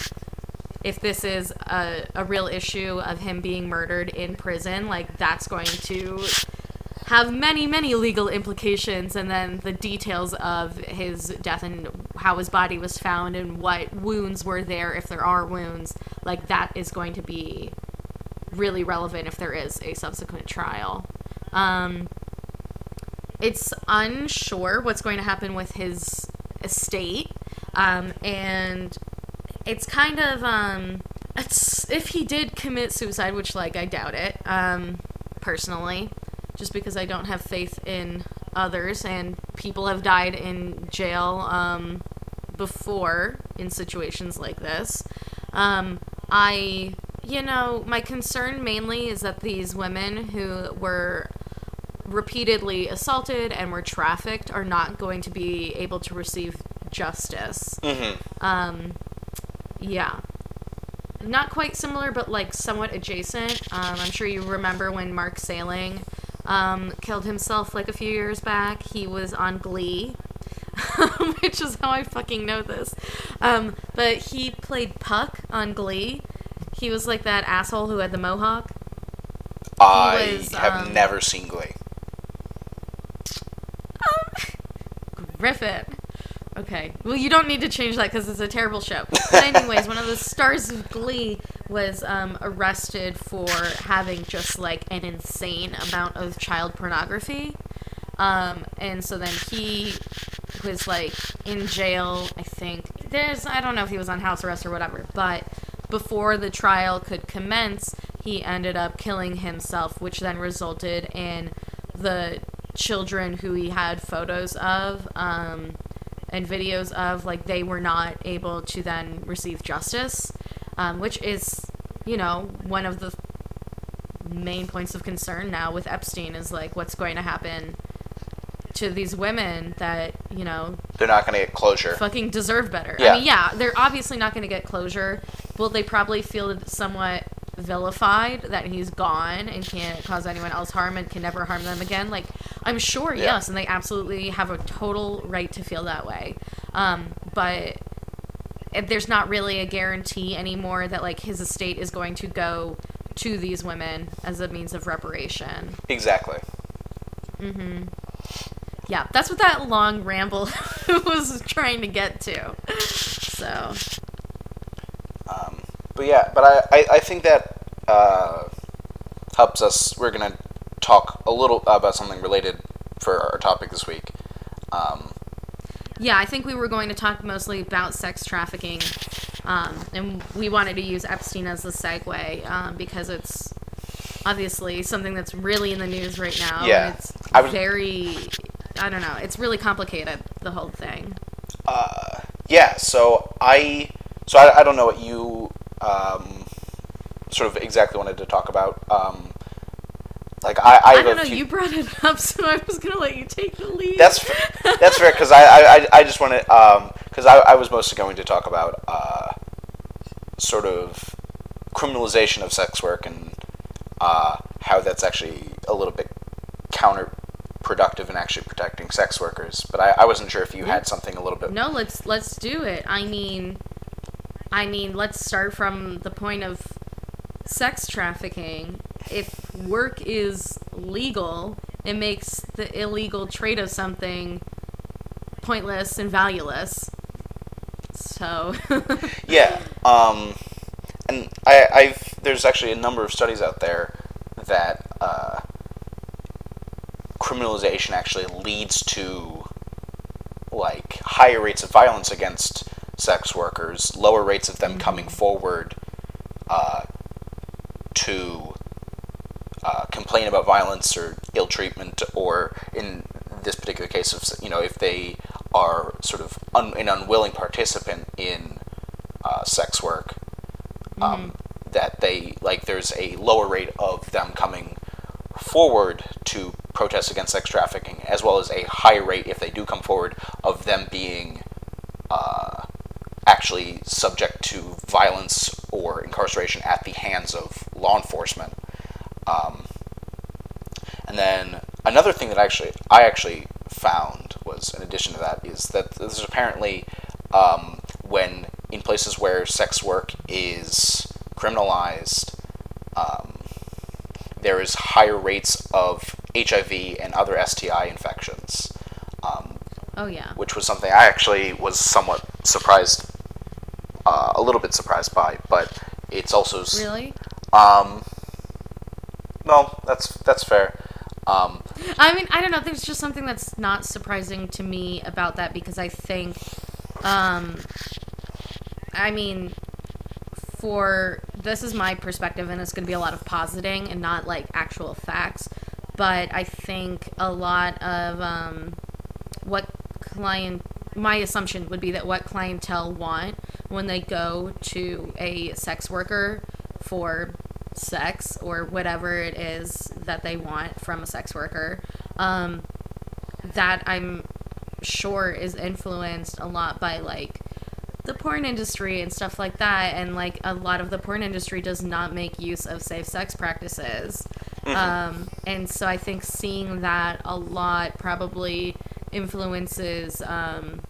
if this is a, a real issue of him being murdered in prison like that's going to have many, many legal implications, and then the details of his death and how his body was found and what wounds were there, if there are wounds, like that is going to be really relevant if there is a subsequent trial. Um, it's unsure what's going to happen with his estate, um, and it's kind of um, it's if he did commit suicide, which like I doubt it, um, personally just because I don't have faith in others, and people have died in jail um, before in situations like this. Um, I, you know, my concern mainly is that these women who were repeatedly assaulted and were trafficked are not going to be able to receive justice. hmm Um, yeah. not quite similar, but like somewhat adjacent. Um, I'm sure you remember when Mark Salling um, killed himself like a few years back. He was on Glee, which is how I fucking know this. Um, but he played Puck on Glee. He was like that asshole who had the mohawk. I was, have um, never seen Glee. Griffin. Okay. Well, you don't need to change that because it's a terrible show. But anyways, one of the stars of Glee was um, arrested for having just like an insane amount of child pornography, um, and so then he was like in jail. I think there's I don't know if he was on house arrest or whatever, but before the trial could commence, he ended up killing himself, which then resulted in the children who he had photos of um, and videos of, like, they were not able to then receive justice, um, which is, you know, one of the main points of concern now with Epstein is, like, what's going to happen to these women that, you know, They're not going to get closure. fucking deserve better. Yeah. I mean, yeah, they're obviously not going to get closure. Will they probably feel somewhat vilified that he's gone and can't cause anyone else harm and can never harm them again? Like, I'm sure, Yeah. yes, and they absolutely have a total right to feel that way. Um, but there's not really a guarantee anymore that like his estate is going to go to these women as a means of reparation. Exactly. Mhm. Yeah, that's what that long ramble was trying to get to. So, Um, but yeah, but I, I, I think that uh, helps us. We're going to talk a little about something related for our topic this week. Um, Yeah, I think we were going to talk mostly about sex trafficking, um, and we wanted to use Epstein as the segue um, because it's obviously something that's really in the news right now. Yeah, it's I was- very, I don't know, it's really complicated the whole thing. uh, yeah, so I so I, I don't know what you um, sort of exactly wanted to talk about. Um, like I, I, I don't know. few- You brought it up, so I was gonna let you take the lead. That's f- that's fair because I, I, I- just wanted because I, I was mostly going to talk about uh, sort of criminalization of sex work and uh, how that's actually a little bit counterproductive in actually protecting sex workers. But I, I wasn't sure if you had something a little bit. No, let's let's do it. I mean, I mean, let's start from the point of sex trafficking. If work is legal, it makes the illegal trade of something pointless and valueless. So, Yeah. Um, and I, I've there's actually a number of studies out there that uh, criminalization actually leads to like higher rates of violence against sex workers, lower rates of them coming forward uh, to complain about violence or ill treatment, or in this particular case, of you know, if they are sort of un- an unwilling participant in uh, sex work, um, that they like there's a lower rate of them coming forward to protest against sex trafficking, as well as a high rate if they do come forward of them being uh, actually subject to violence or incarceration at the hands of law enforcement. And then another thing that actually I actually found was, in addition to that, is that there's apparently um, when in places where sex work is criminalized, um, there is higher rates of HIV and other STI infections, um, oh yeah, which was something I actually was somewhat surprised, uh, a little bit surprised by. But it's also really. um, no, that's that's fair. Um, I mean, I don't know. There's just something that's not surprising to me about that because I think, um, I mean, for this is my perspective, and it's going to be a lot of positing and not like actual facts. But I think a lot of um, what client, my assumption would be that what clientele want when they go to a sex worker for sex or whatever it is that they want from a sex worker, um, that I'm sure is influenced a lot by like the porn industry and stuff like that and like a lot of the porn industry does not make use of safe sex practices. Um, and so i think seeing that a lot probably influences um,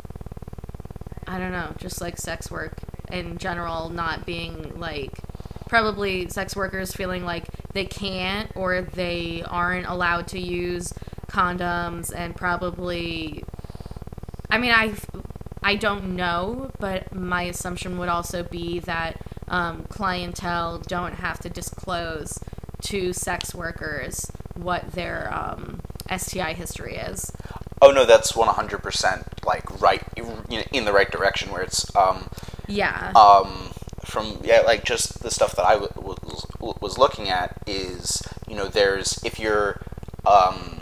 i don't know just like sex work in general not being like probably sex workers feeling like they can't or they aren't allowed to use condoms and probably I mean, I I don't know, but my assumption would also be that um, clientele don't have to disclose to sex workers what their um, STI history is. Oh no, that's one hundred percent like right you know, in the right direction where it's um Yeah. um from yeah like just the stuff that I w- was looking at is you know there's if you're um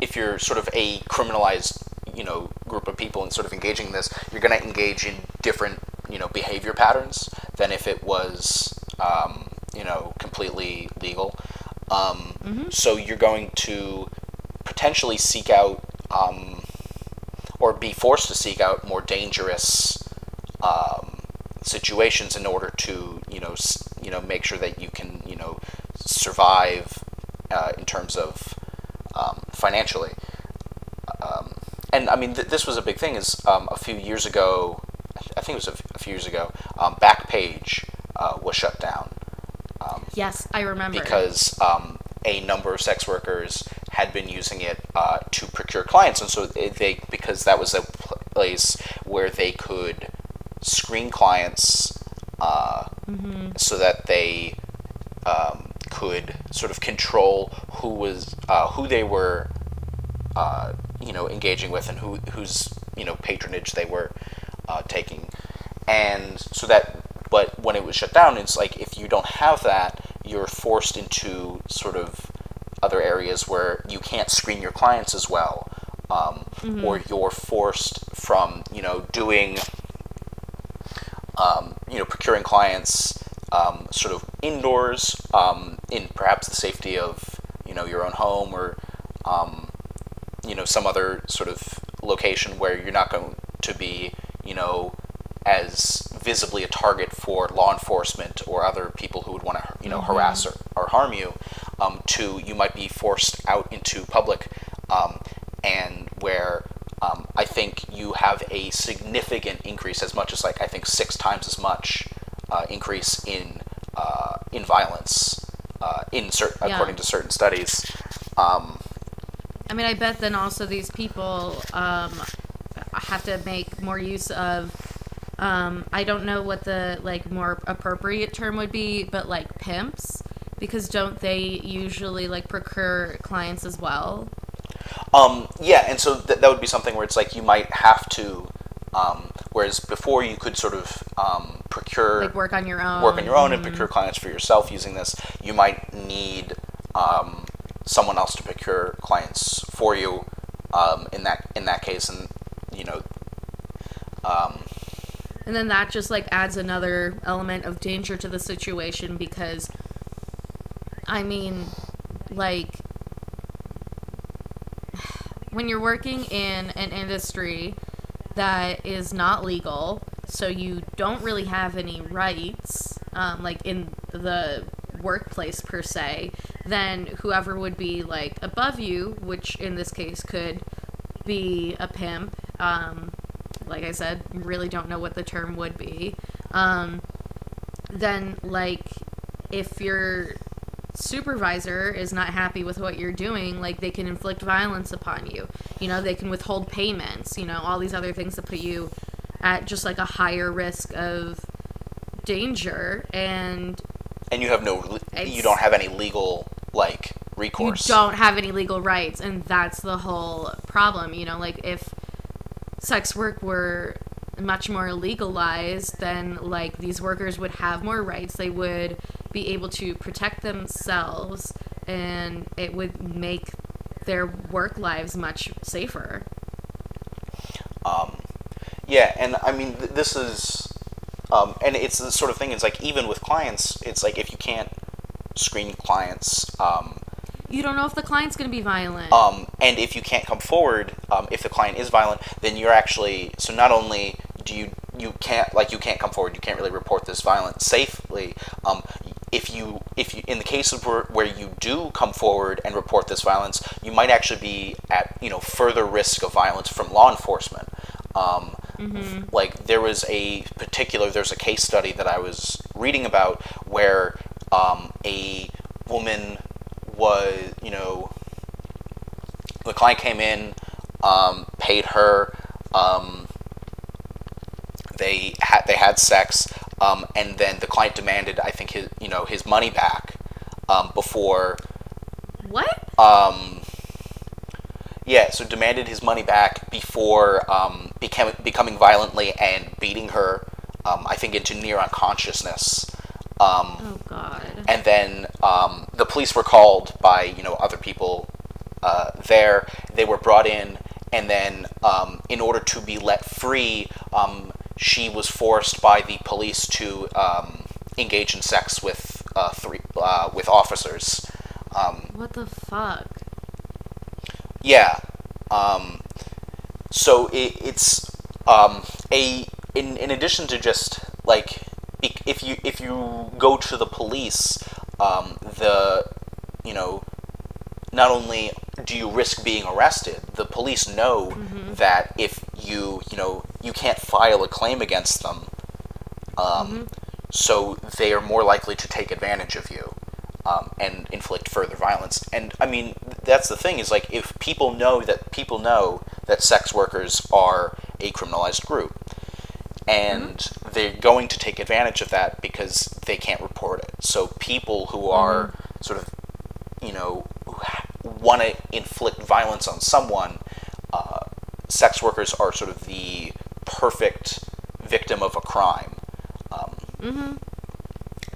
if you're sort of a criminalized you know group of people and sort of engaging in this you're going to engage in different you know behavior patterns than if it was um, you know completely legal. Um, so you're going to potentially seek out um, or be forced to seek out more dangerous um, situations in order to know you know make sure that you can you know survive uh, in terms of um, financially. Um, and I mean, th- this was a big thing. Is um, a few years ago, I think it was a, f- a few years ago, um, Backpage uh, was shut down yes, I remember. because um, a number of sex workers had been using it uh, to procure clients, and so they, they because that was a pl- place where they could screen clients so that they um, could sort of control who was uh, who they were uh, you know engaging with and who whose you know patronage they were uh, taking. And so that but when it was shut down it's like if you don't have that you're forced into sort of other areas where you can't screen your clients as well um, or you're forced from you know doing um, you know procuring clients um, sort of indoors um, in perhaps the safety of you know your own home or um, you know some other sort of location where you're not going to be you know as visibly a target for law enforcement or other people who would want to you know harass or, or harm you um, to you might be forced out into public um, and where um, I think you have a significant increase as much as like I think six times as much uh, increase in uh, in violence uh, in certain Yeah. according to certain studies um, I mean, I bet then also these people um, have to make more use of. Um, I don't know what the like more appropriate term would be, but like pimps, because don't they usually like procure clients as well? Um, yeah, and so th- that would be something where it's like you might have to, um, whereas before you could sort of um, procure, Like work on your own. work on your own and procure clients for yourself using this, you might need um, someone else to procure clients for you um, in that in that case, and you know, um, And then that just like adds another element of danger to the situation because I mean, like when you're working in an industry that is not legal, so you don't really have any rights, um, like in the workplace per se, then whoever would be like above you, which in this case could be a pimp, um, like I said, really don't know what the term would be. Um, then, like, if your supervisor is not happy with what you're doing, like, they can inflict violence upon you. You know, they can withhold payments, you know, all these other things that put you at just like a higher risk of danger. And and you have no, you don't have any legal like recourse. you don't have any legal rights and that's the whole problem you know like if sex work were much more legalized then like these workers would have more rights they would be able to protect themselves and it would make their work lives much safer yeah, and I mean, th- this is, um, and it's the sort of thing. It's like even with clients, it's like if you can't screen clients, um, you don't know if the client's going to be violent. Um, and if you can't come forward, um, if the client is violent, then you're actually so not only do you you can't like you can't come forward, you can't really report this violence safely. Um, if you if you in the cases where, where you do come forward and report this violence, you might actually be at you know further risk of violence from law enforcement. Um, Like there was a particular there's a case study that I was reading about where um, a woman was you know the client came in, um, paid her. Um, they had they had sex, um, and then the client demanded, I think his you know his money back um, before. what? Um, yeah, so demanded his money back before um, became, becoming violently and beating her. Um, I think into near unconsciousness. Um, Oh God. and then um, the police were called by you know other people uh, there. They were brought in, and then um, in order to be let free, um, she was forced by the police to um, engage in sex with uh, three uh, with officers. Um, What the fuck? Yeah. Um, so it, it's um, a in in addition to just like if you if you go to the police, um, the you know not only do you risk being arrested, the police know that if you you know you can't file a claim against them, um, so they are more likely to take advantage of you um, and inflict further violence. And I mean, that's the thing is like if people know that people know that sex workers are a criminalized group, and they're going to take advantage of that because they can't report it. So people who are sort of, you know, want to inflict violence on someone, uh, sex workers are sort of the perfect victim of a crime. Um,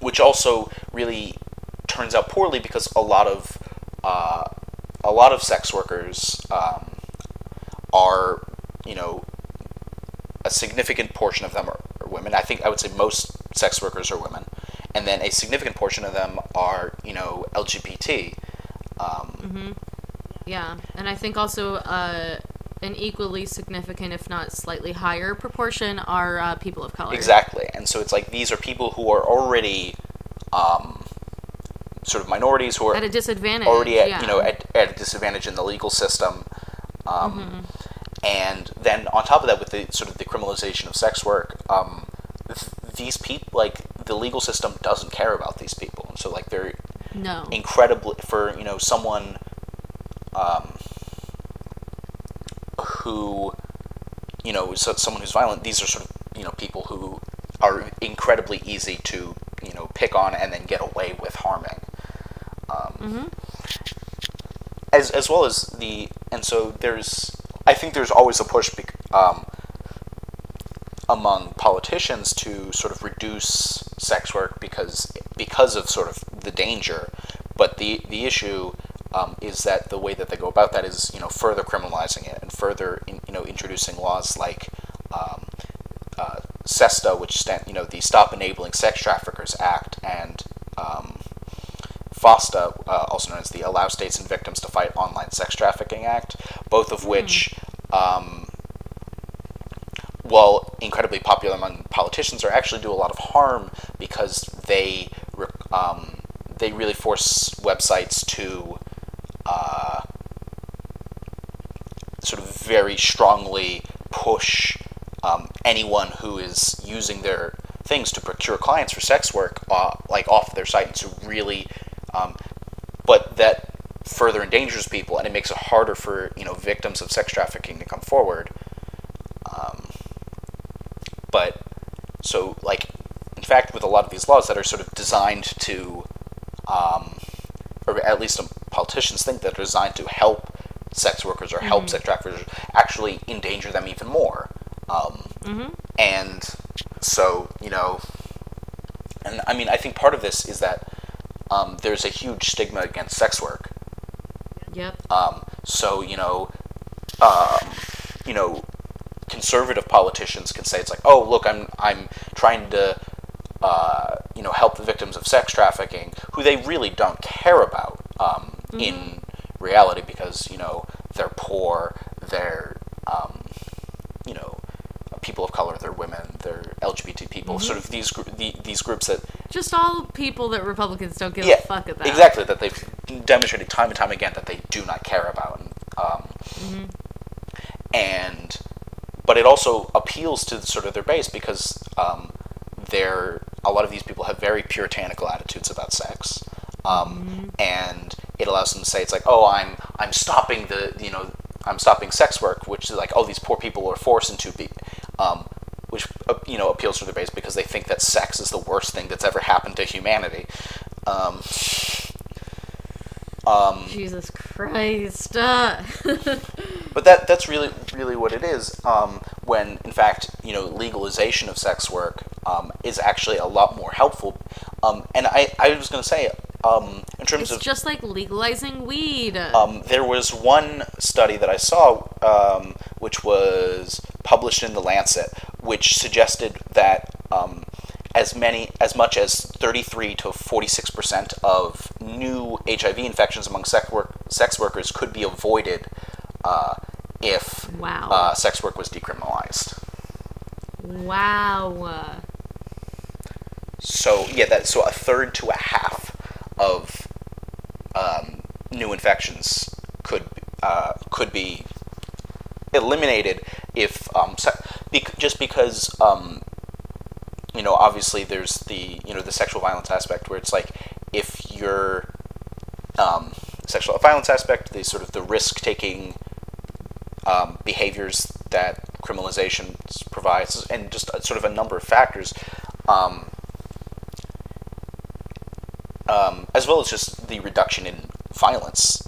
Which also really turns out poorly because a lot of uh, lot of sex workers um, are, you know, a significant portion of them are, are women. I think I would say most sex workers are women, and then a significant portion of them are, you know, LGBT. Um, Yeah, and I think also uh, an equally significant, if not slightly higher proportion, are uh, people of color. Exactly, and so it's like these are people who are already, um, sort of minorities who are At a disadvantage. already at yeah. you know at, at a disadvantage in the legal system, um, Mm-hmm. and then on top of that, with the sort of the criminalization of sex work, um, these people like the legal system doesn't care about these people, and so like they're no. incredibly for you know someone um, who you know so someone who's violent these are sort of you know people who are incredibly easy to you know pick on and then get away with harming um, as as well as the and so there's I think there's always a push um, among politicians to sort of reduce sex work because because of sort of the danger. But the the issue um, is that the way that they go about that is you know further criminalizing it and further in, you know introducing laws like um, uh, SESTA, which stand you know the Stop Enabling Sex Traffickers Act, FOSTA, uh, also known as the Allow States and Victims to Fight Online Sex Trafficking Act, both of which um, while incredibly popular among politicians, are actually do a lot of harm because they um, they really force websites to uh, sort of very strongly push um, anyone who is using their things to procure clients for sex work uh, like off their site and to really that further endangers people and it makes it harder for you know victims of sex trafficking to come forward. Um, but so like in fact with a lot of these laws that are sort of designed to um, or at least politicians think that are designed to help sex workers or help sex traffickers actually endanger them even more. Um, and so you know and i mean i think part of this is that um, there's a huge stigma against sex work Yep. um, so you know, um, you know, conservative politicians can say it's like, oh, look, I'm I'm trying to, uh, you know, help the victims of sex trafficking, who they really don't care about. Um, in reality because you know they're poor, they're um, you know people of color, they're women, they're LGBT people, sort of these the, these groups that Just all people that Republicans don't give yeah a fuck about. exactly that they've demonstrated time and time again that they do not care about. Um, And but it also appeals to sort of their base because um, they're a lot of these people have very puritanical attitudes about sex. Um, and it allows them to say it's like oh I'm I'm stopping the you know I'm stopping sex work which is like oh these poor people are forced into be um, which uh, you know appeals to their base because they think that sex is the worst thing that's ever happened to humanity um, um, Jesus Christ. Uh. But that that's really really what it is. Um, when in fact you know legalization of sex work um, is actually a lot more helpful. Um, and I, I was going to say um, in terms of it's of just like legalizing weed. um, there was one study that I saw um, which was published in the Lancet, which suggested that as many as much as 33 to 46 percent of new HIV infections among sex work sex workers could be avoided uh, if Wow. uh, sex work was decriminalized. wow. So yeah, that so a third to a half of um, new infections could uh, could be eliminated if um, se- bec- just because um, you know obviously there's the you know the sexual violence aspect where it's like if you're um, sexual violence aspect the sort of the risk taking um, behaviors that criminalization provides and just a, sort of a number of factors um, um, as well as just the reduction in violence.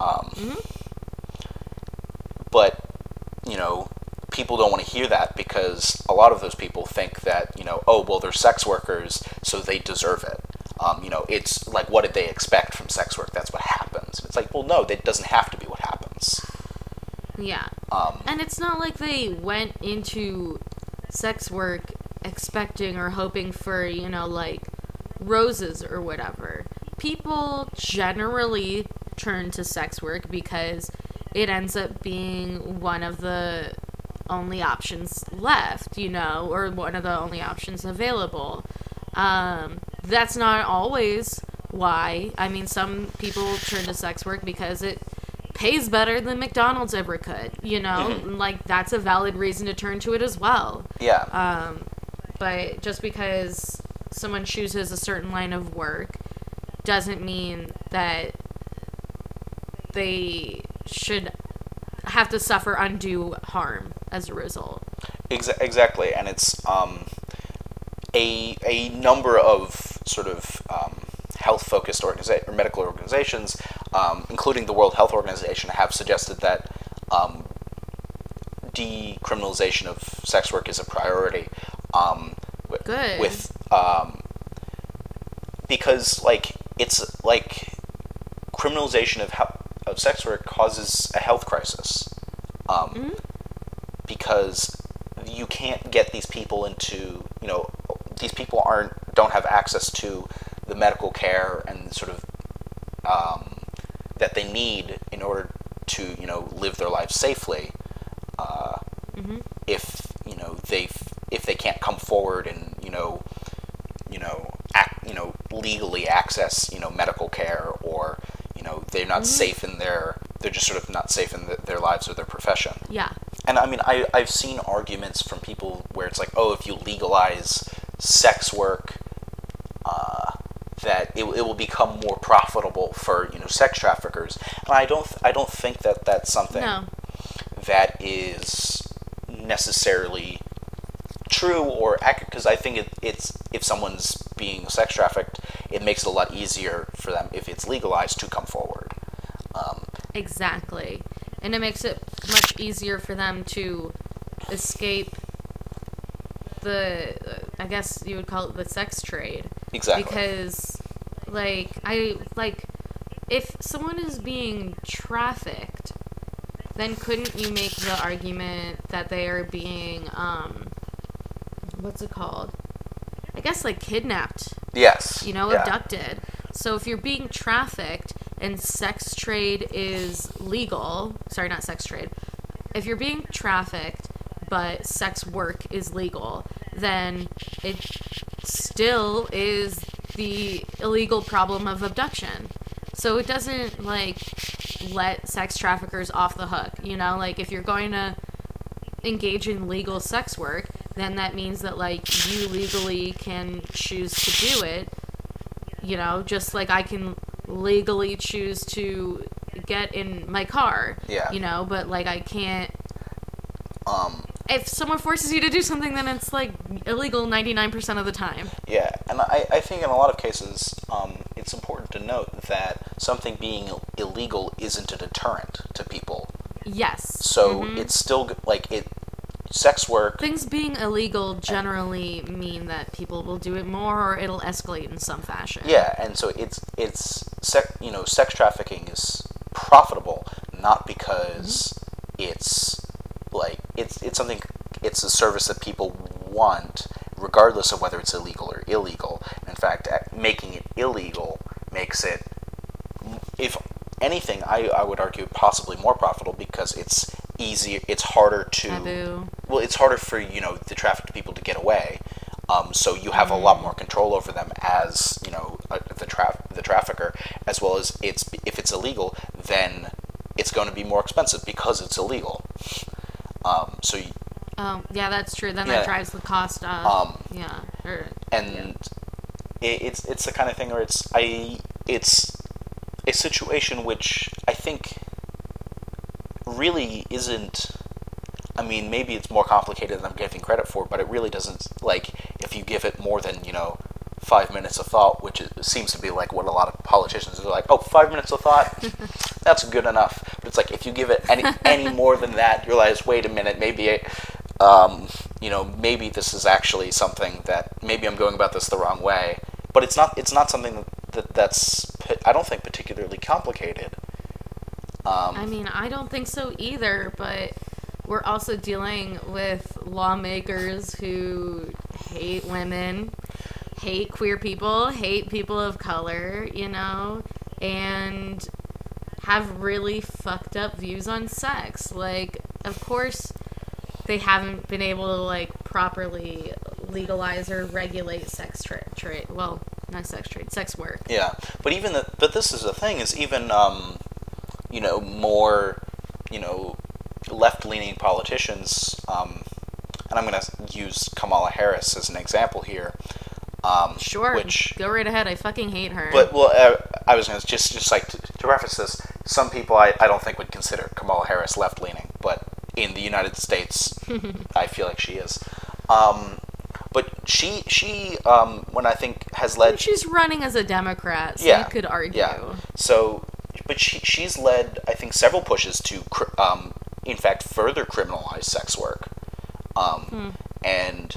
Um, But you know, people don't want to hear that because a lot of those people think that you know, oh well, they're sex workers, so they deserve it. Um, you know, it's like what did they expect from sex work? That's what happens. It's like, well, no, that doesn't have to be what happens. Yeah. Um, And it's not like they went into sex work expecting or hoping for, you know, like roses or whatever. People generally turn to sex work because it ends up being one of the only options left, you know, or one of the only options available. Um, that's not always why. I mean, some people turn to sex work because it pays better than McDonald's ever could, you know? Like, that's a valid reason to turn to it as well. yeah. Um, but just because someone chooses a certain line of work doesn't mean that they should have to suffer undue harm as a result. Exa- exactly, and it's um, a a number of sort of um, health focused organiza- or medical organizations, um, including the World Health Organization, have suggested that um, decriminalization of sex work is a priority. Um, Good. With um, because like it's like criminalization of hel- of sex work causes a health crisis. Um, because you can't get these people into you know these people aren't don't have access to the medical care and sort of um, that they need in order to you know live their lives safely uh, if you know they if they can't come forward and you know you know act, you know legally access you know medical care or you know they're not safe in their they're just sort of not safe in the, their lives or their profession. Yeah. And I mean, I, I've seen arguments from people where it's like, oh, if you legalize sex work, uh, that it, it will become more profitable for you know sex traffickers. And I don't I don't think that that's something No. that is necessarily true or accurate because I think it, it's if someone's being sex trafficked, it makes it a lot easier for them if it's legalized to come forward. Um, Exactly. And it makes it much easier for them to escape the, I guess you would call it the sex trade. exactly. Because, like, I, like, if someone is being trafficked, then couldn't you make the argument that they are being, um, what's it called? I guess, like, kidnapped yes. you know, yeah. abducted. So if you're being trafficked and sex trade is legal, sorry, not sex trade. If you're being trafficked, but sex work is legal, then it still is the illegal problem of abduction. So it doesn't like let sex traffickers off the hook, you know? Like if you're going to engage in legal sex work, then that means that like you legally can choose to do it. You know, just like I can legally choose to get in my car. Yeah. You know, but like I can't Um, if someone forces you to do something then it's like illegal 99% of the time. Yeah, and I, I think in a lot of cases, um, it's important to note that something being illegal isn't a deterrent to people. Yes. So Mhm. it's still like it, sex work. things being illegal generally mean that people will do it more or it'll escalate in some fashion. Yeah, and so it's it's sec, you know sex trafficking is profitable not because it's like it's it's something it's a service that people want regardless of whether it's illegal or illegal. In fact, making it illegal makes it if anything I, I would argue possibly more profitable because it's easier it's harder to Taboo. well it's harder for you know the trafficked people to get away um, so you have a lot more control over them as you know uh, the tra- the trafficker as well as it's if it's illegal then it's going to be more expensive because it's illegal um, so you, Oh, yeah, that's true. Then Yeah. that drives the cost up. Um, yeah. Or, and it, it's it's the kind of thing where it's I it's a situation which I think really isn't. I mean, maybe it's more complicated than I'm giving credit for, but it really doesn't. Like, if you give it more than you know five minutes of thought, which seems to be like what a lot of politicians are like. Oh, five minutes of thought, that's good enough. But it's like if you give it any any more than that, you realize, wait a minute, maybe it, um, you know, maybe this is actually something that maybe I'm going about this the wrong way. But it's not. It's not something that, that that's. I don't think particularly complicated. Um, I mean, I don't think so either, but we're also dealing with lawmakers who hate women, hate queer people, hate people of color, you know, and have really fucked up views on sex. Like, of course, they haven't been able to, like, properly legalize or regulate sex trade. Tra- well, not sex trade, sex work. Yeah, but even the, but this is the thing is even um, you know more you know left leaning politicians um, and I'm gonna use Kamala Harris as an example here. Um, Sure, Which go right ahead. I fucking hate her. but well, uh, I was gonna just just like to, to preface this. Some people I, I don't think would consider Kamala Harris left leaning, but in the United States, I feel like she is. Um, but she she um, when I think has led She's running as a Democrat, so Yeah, you could argue. Yeah. So, but she she's led I think several pushes to cr- um, in fact further criminalize sex work, um, and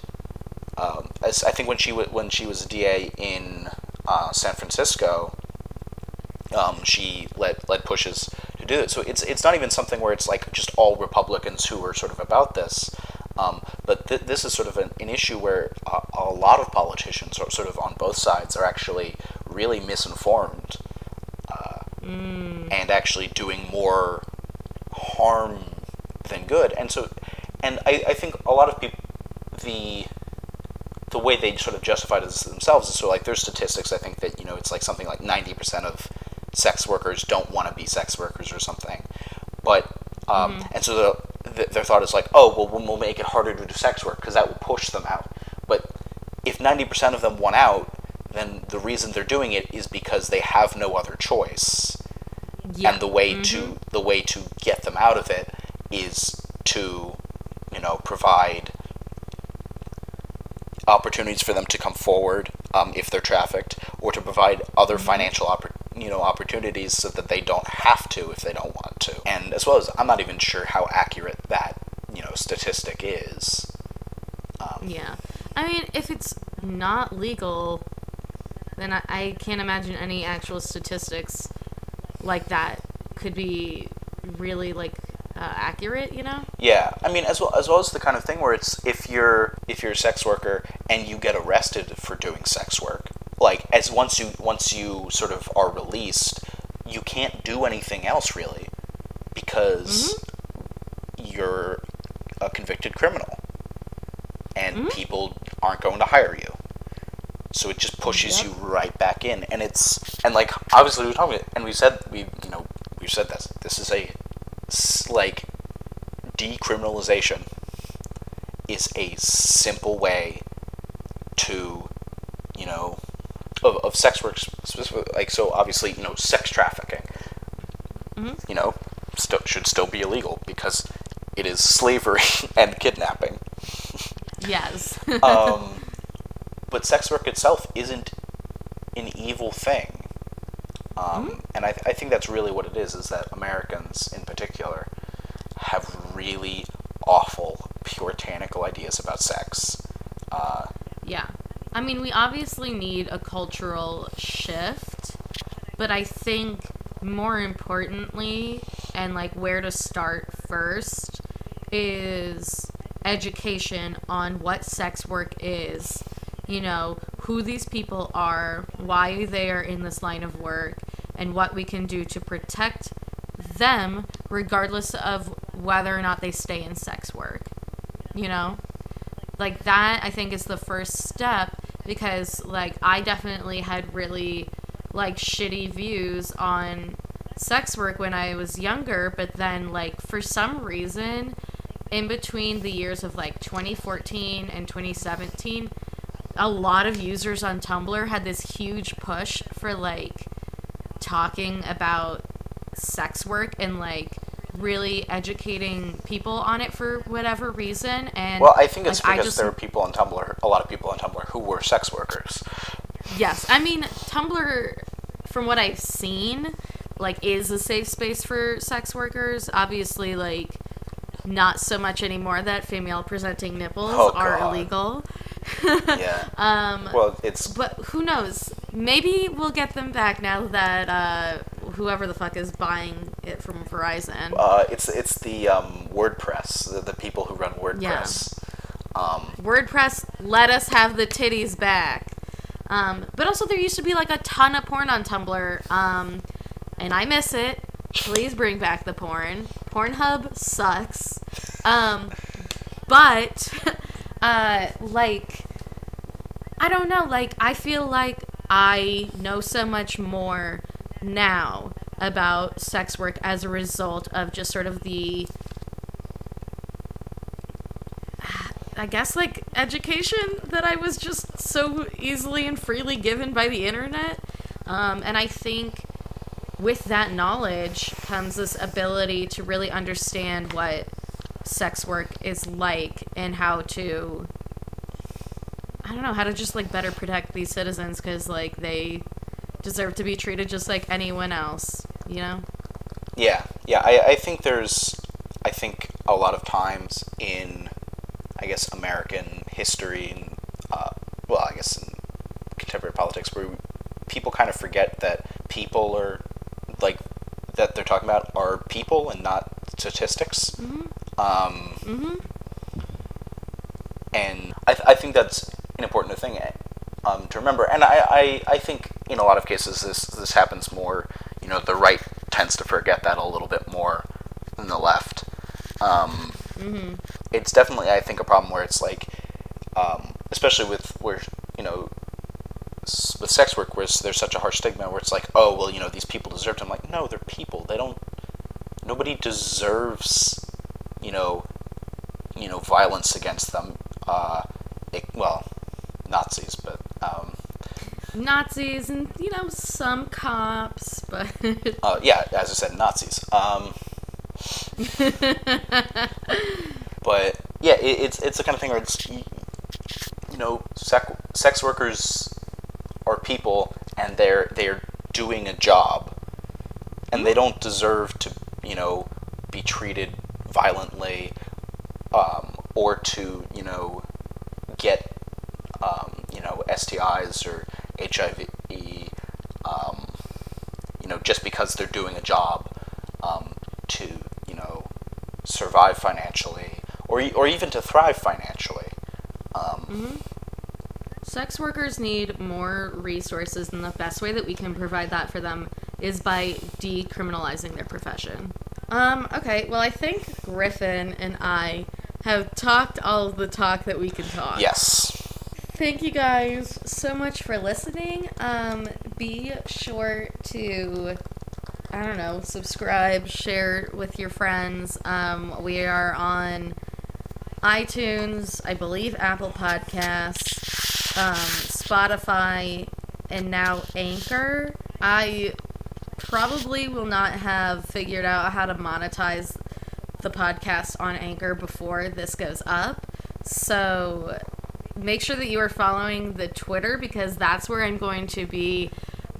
um, as I think when she wa when she was a DA in uh, San Francisco, um, she led led pushes to do it. So it's it's not even something where it's like just all Republicans who are sort of about this. Um, but th- this is sort of an, an issue where a, a lot of politicians, are sort of on both sides, are actually really misinformed uh, and actually doing more harm than good. And so, and I, I think a lot of people, the the way they sort of justified this themselves is so like there's statistics I think that you know it's like something like 90% of sex workers don't want to be sex workers or something. But um, and so the, the, their thought is like oh well we'll make it harder to do sex work because that will push them out. But if 90% of them want out then the reason they're doing it is because they have no other choice. Yeah. and the way to the way to get them out of it is to you know provide opportunities for them to come forward um, if they're trafficked or to provide other financial oppor- you know opportunities so that they don't have to if they don't want to and as well as I'm not even sure how accurate that you know statistic is um, Yeah. I mean, if it's not legal, then I, I can't imagine any actual statistics like that could be really like uh, accurate. You know? Yeah, I mean, as well as well as the kind of thing where it's if you're if you're a sex worker and you get arrested for doing sex work, like as once you once you sort of are released, you can't do anything else really because mm-hmm. you're a convicted criminal and mm-hmm. people aren't going to hire you. So it just pushes Yep. you right back in, and it's and like obviously we're talking, and we said we you know we said this. This is a like decriminalization is a simple way to you know of, sex work specifically like so obviously you know sex trafficking Mhm. you know still should still be illegal because it is slavery and kidnapping Yes. um, but sex work itself isn't an evil thing. Um, And I, I think that's really what it is, is that Americans in particular have really awful, puritanical ideas about sex. Mean, we obviously need a cultural shift, but I think more importantly, and like where to start first, is education on what sex work is. You know, who these people are, why they are in this line of work, and what we can do to protect them, regardless of whether or not they stay in sex work. You know? like that i think is the first step because like i definitely had really like shitty views on sex work when i was younger but then like for some reason in between the years of like 2014 and 2017 a lot of users on tumblr had this huge push for like talking about sex work and like really educating people on it for whatever reason and well, I think it's like, because just- there are people on Tumblr, a lot of people on Tumblr, who were sex workers. Yes, I mean Tumblr, from what I've seen, like is a safe space for sex workers. Obviously, like not so much anymore that female presenting nipples Oh, are God. illegal. Yeah. um, well, it's but who knows? Maybe we'll get them back now that uh, whoever the fuck is buying it from Verizon. uh, it's it's the um, WordPress, the, the people who run WordPress. Um, WordPress, let us have the titties back. Um, but also, there used to be like a ton of porn on Tumblr, um, and I miss it. Please bring back the porn. Pornhub sucks. Um, but, uh, like, I don't know. Like, I feel like I know so much more now about sex work as a result of just sort of the I guess like education that I was just so easily and freely given by the internet. Um, and I think with that knowledge comes this ability to really understand what sex work is like and how to I don't know how to just like better protect these citizens because like they deserve to be treated just like anyone else, you know? Yeah, yeah. I, I think there's, I think a lot of times in, I guess American history and, uh, well, I guess in contemporary politics, where people kind of forget that people are, like, that they're talking about are people and not statistics. Mhm. Um, Mhm. and I, th- I think that's an important thing um, to remember. And I, I, I think in a lot of cases this this happens more. You know, the right tends to forget that a little bit more than the left. Um, Mhm. it's definitely I think a problem where it's like, um, especially with where you know. s- With sex work, where there's such a harsh stigma, where it's like, oh well, you know, these people deserve. It. I'm like, no, they're people. They don't. Nobody deserves, you know, you know, violence against them. Uh, it, well, Nazis, but um, Nazis and you know some cops, but uh, yeah, as I said, Nazis. Um, but yeah, it, it's it's the kind of thing where it's you know, sex sex workers are people, and they're they're doing a job, and they don't deserve to you know be treated violently, um, or to you know get um, you know STIs or HIV, um, you know, just because they're doing a job um, to you know survive financially or or even to thrive financially. Um, sex workers need more resources, and the best way that we can provide that for them is by decriminalizing their profession. Um, okay, well, I think Griffin and I have talked all of the talk that we can talk. Yes. Thank you guys so much for listening. Um, be sure to, I don't know, subscribe, share with your friends. Um, we are on iTunes, I believe Apple Podcasts, um, Spotify, and now Anchor. I probably will not have figured out how to monetize the podcast on Anchor before this goes up. So make sure that you are following the Twitter because that's where I'm going to be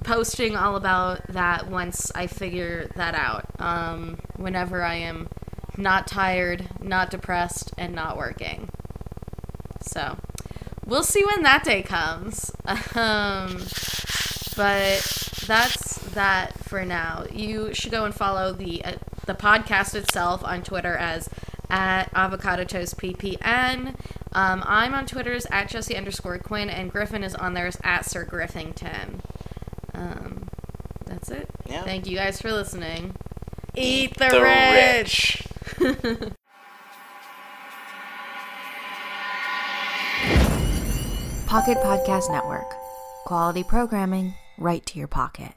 posting all about that once I figure that out. Um, whenever I am not tired, not depressed, and not working. So we'll see when that day comes. Um, but that's that for now. You should go and follow the uh, the podcast itself on Twitter as at avocado toast ppn. Um, I'm on Twitter as at Jessi underscore Quinn, and Griffin is on there as at Sir Griffington. That's it. Yeah. Thank you guys for listening. Eat the, The rich. rich. Pocket Podcast Network. Quality programming right to your pocket.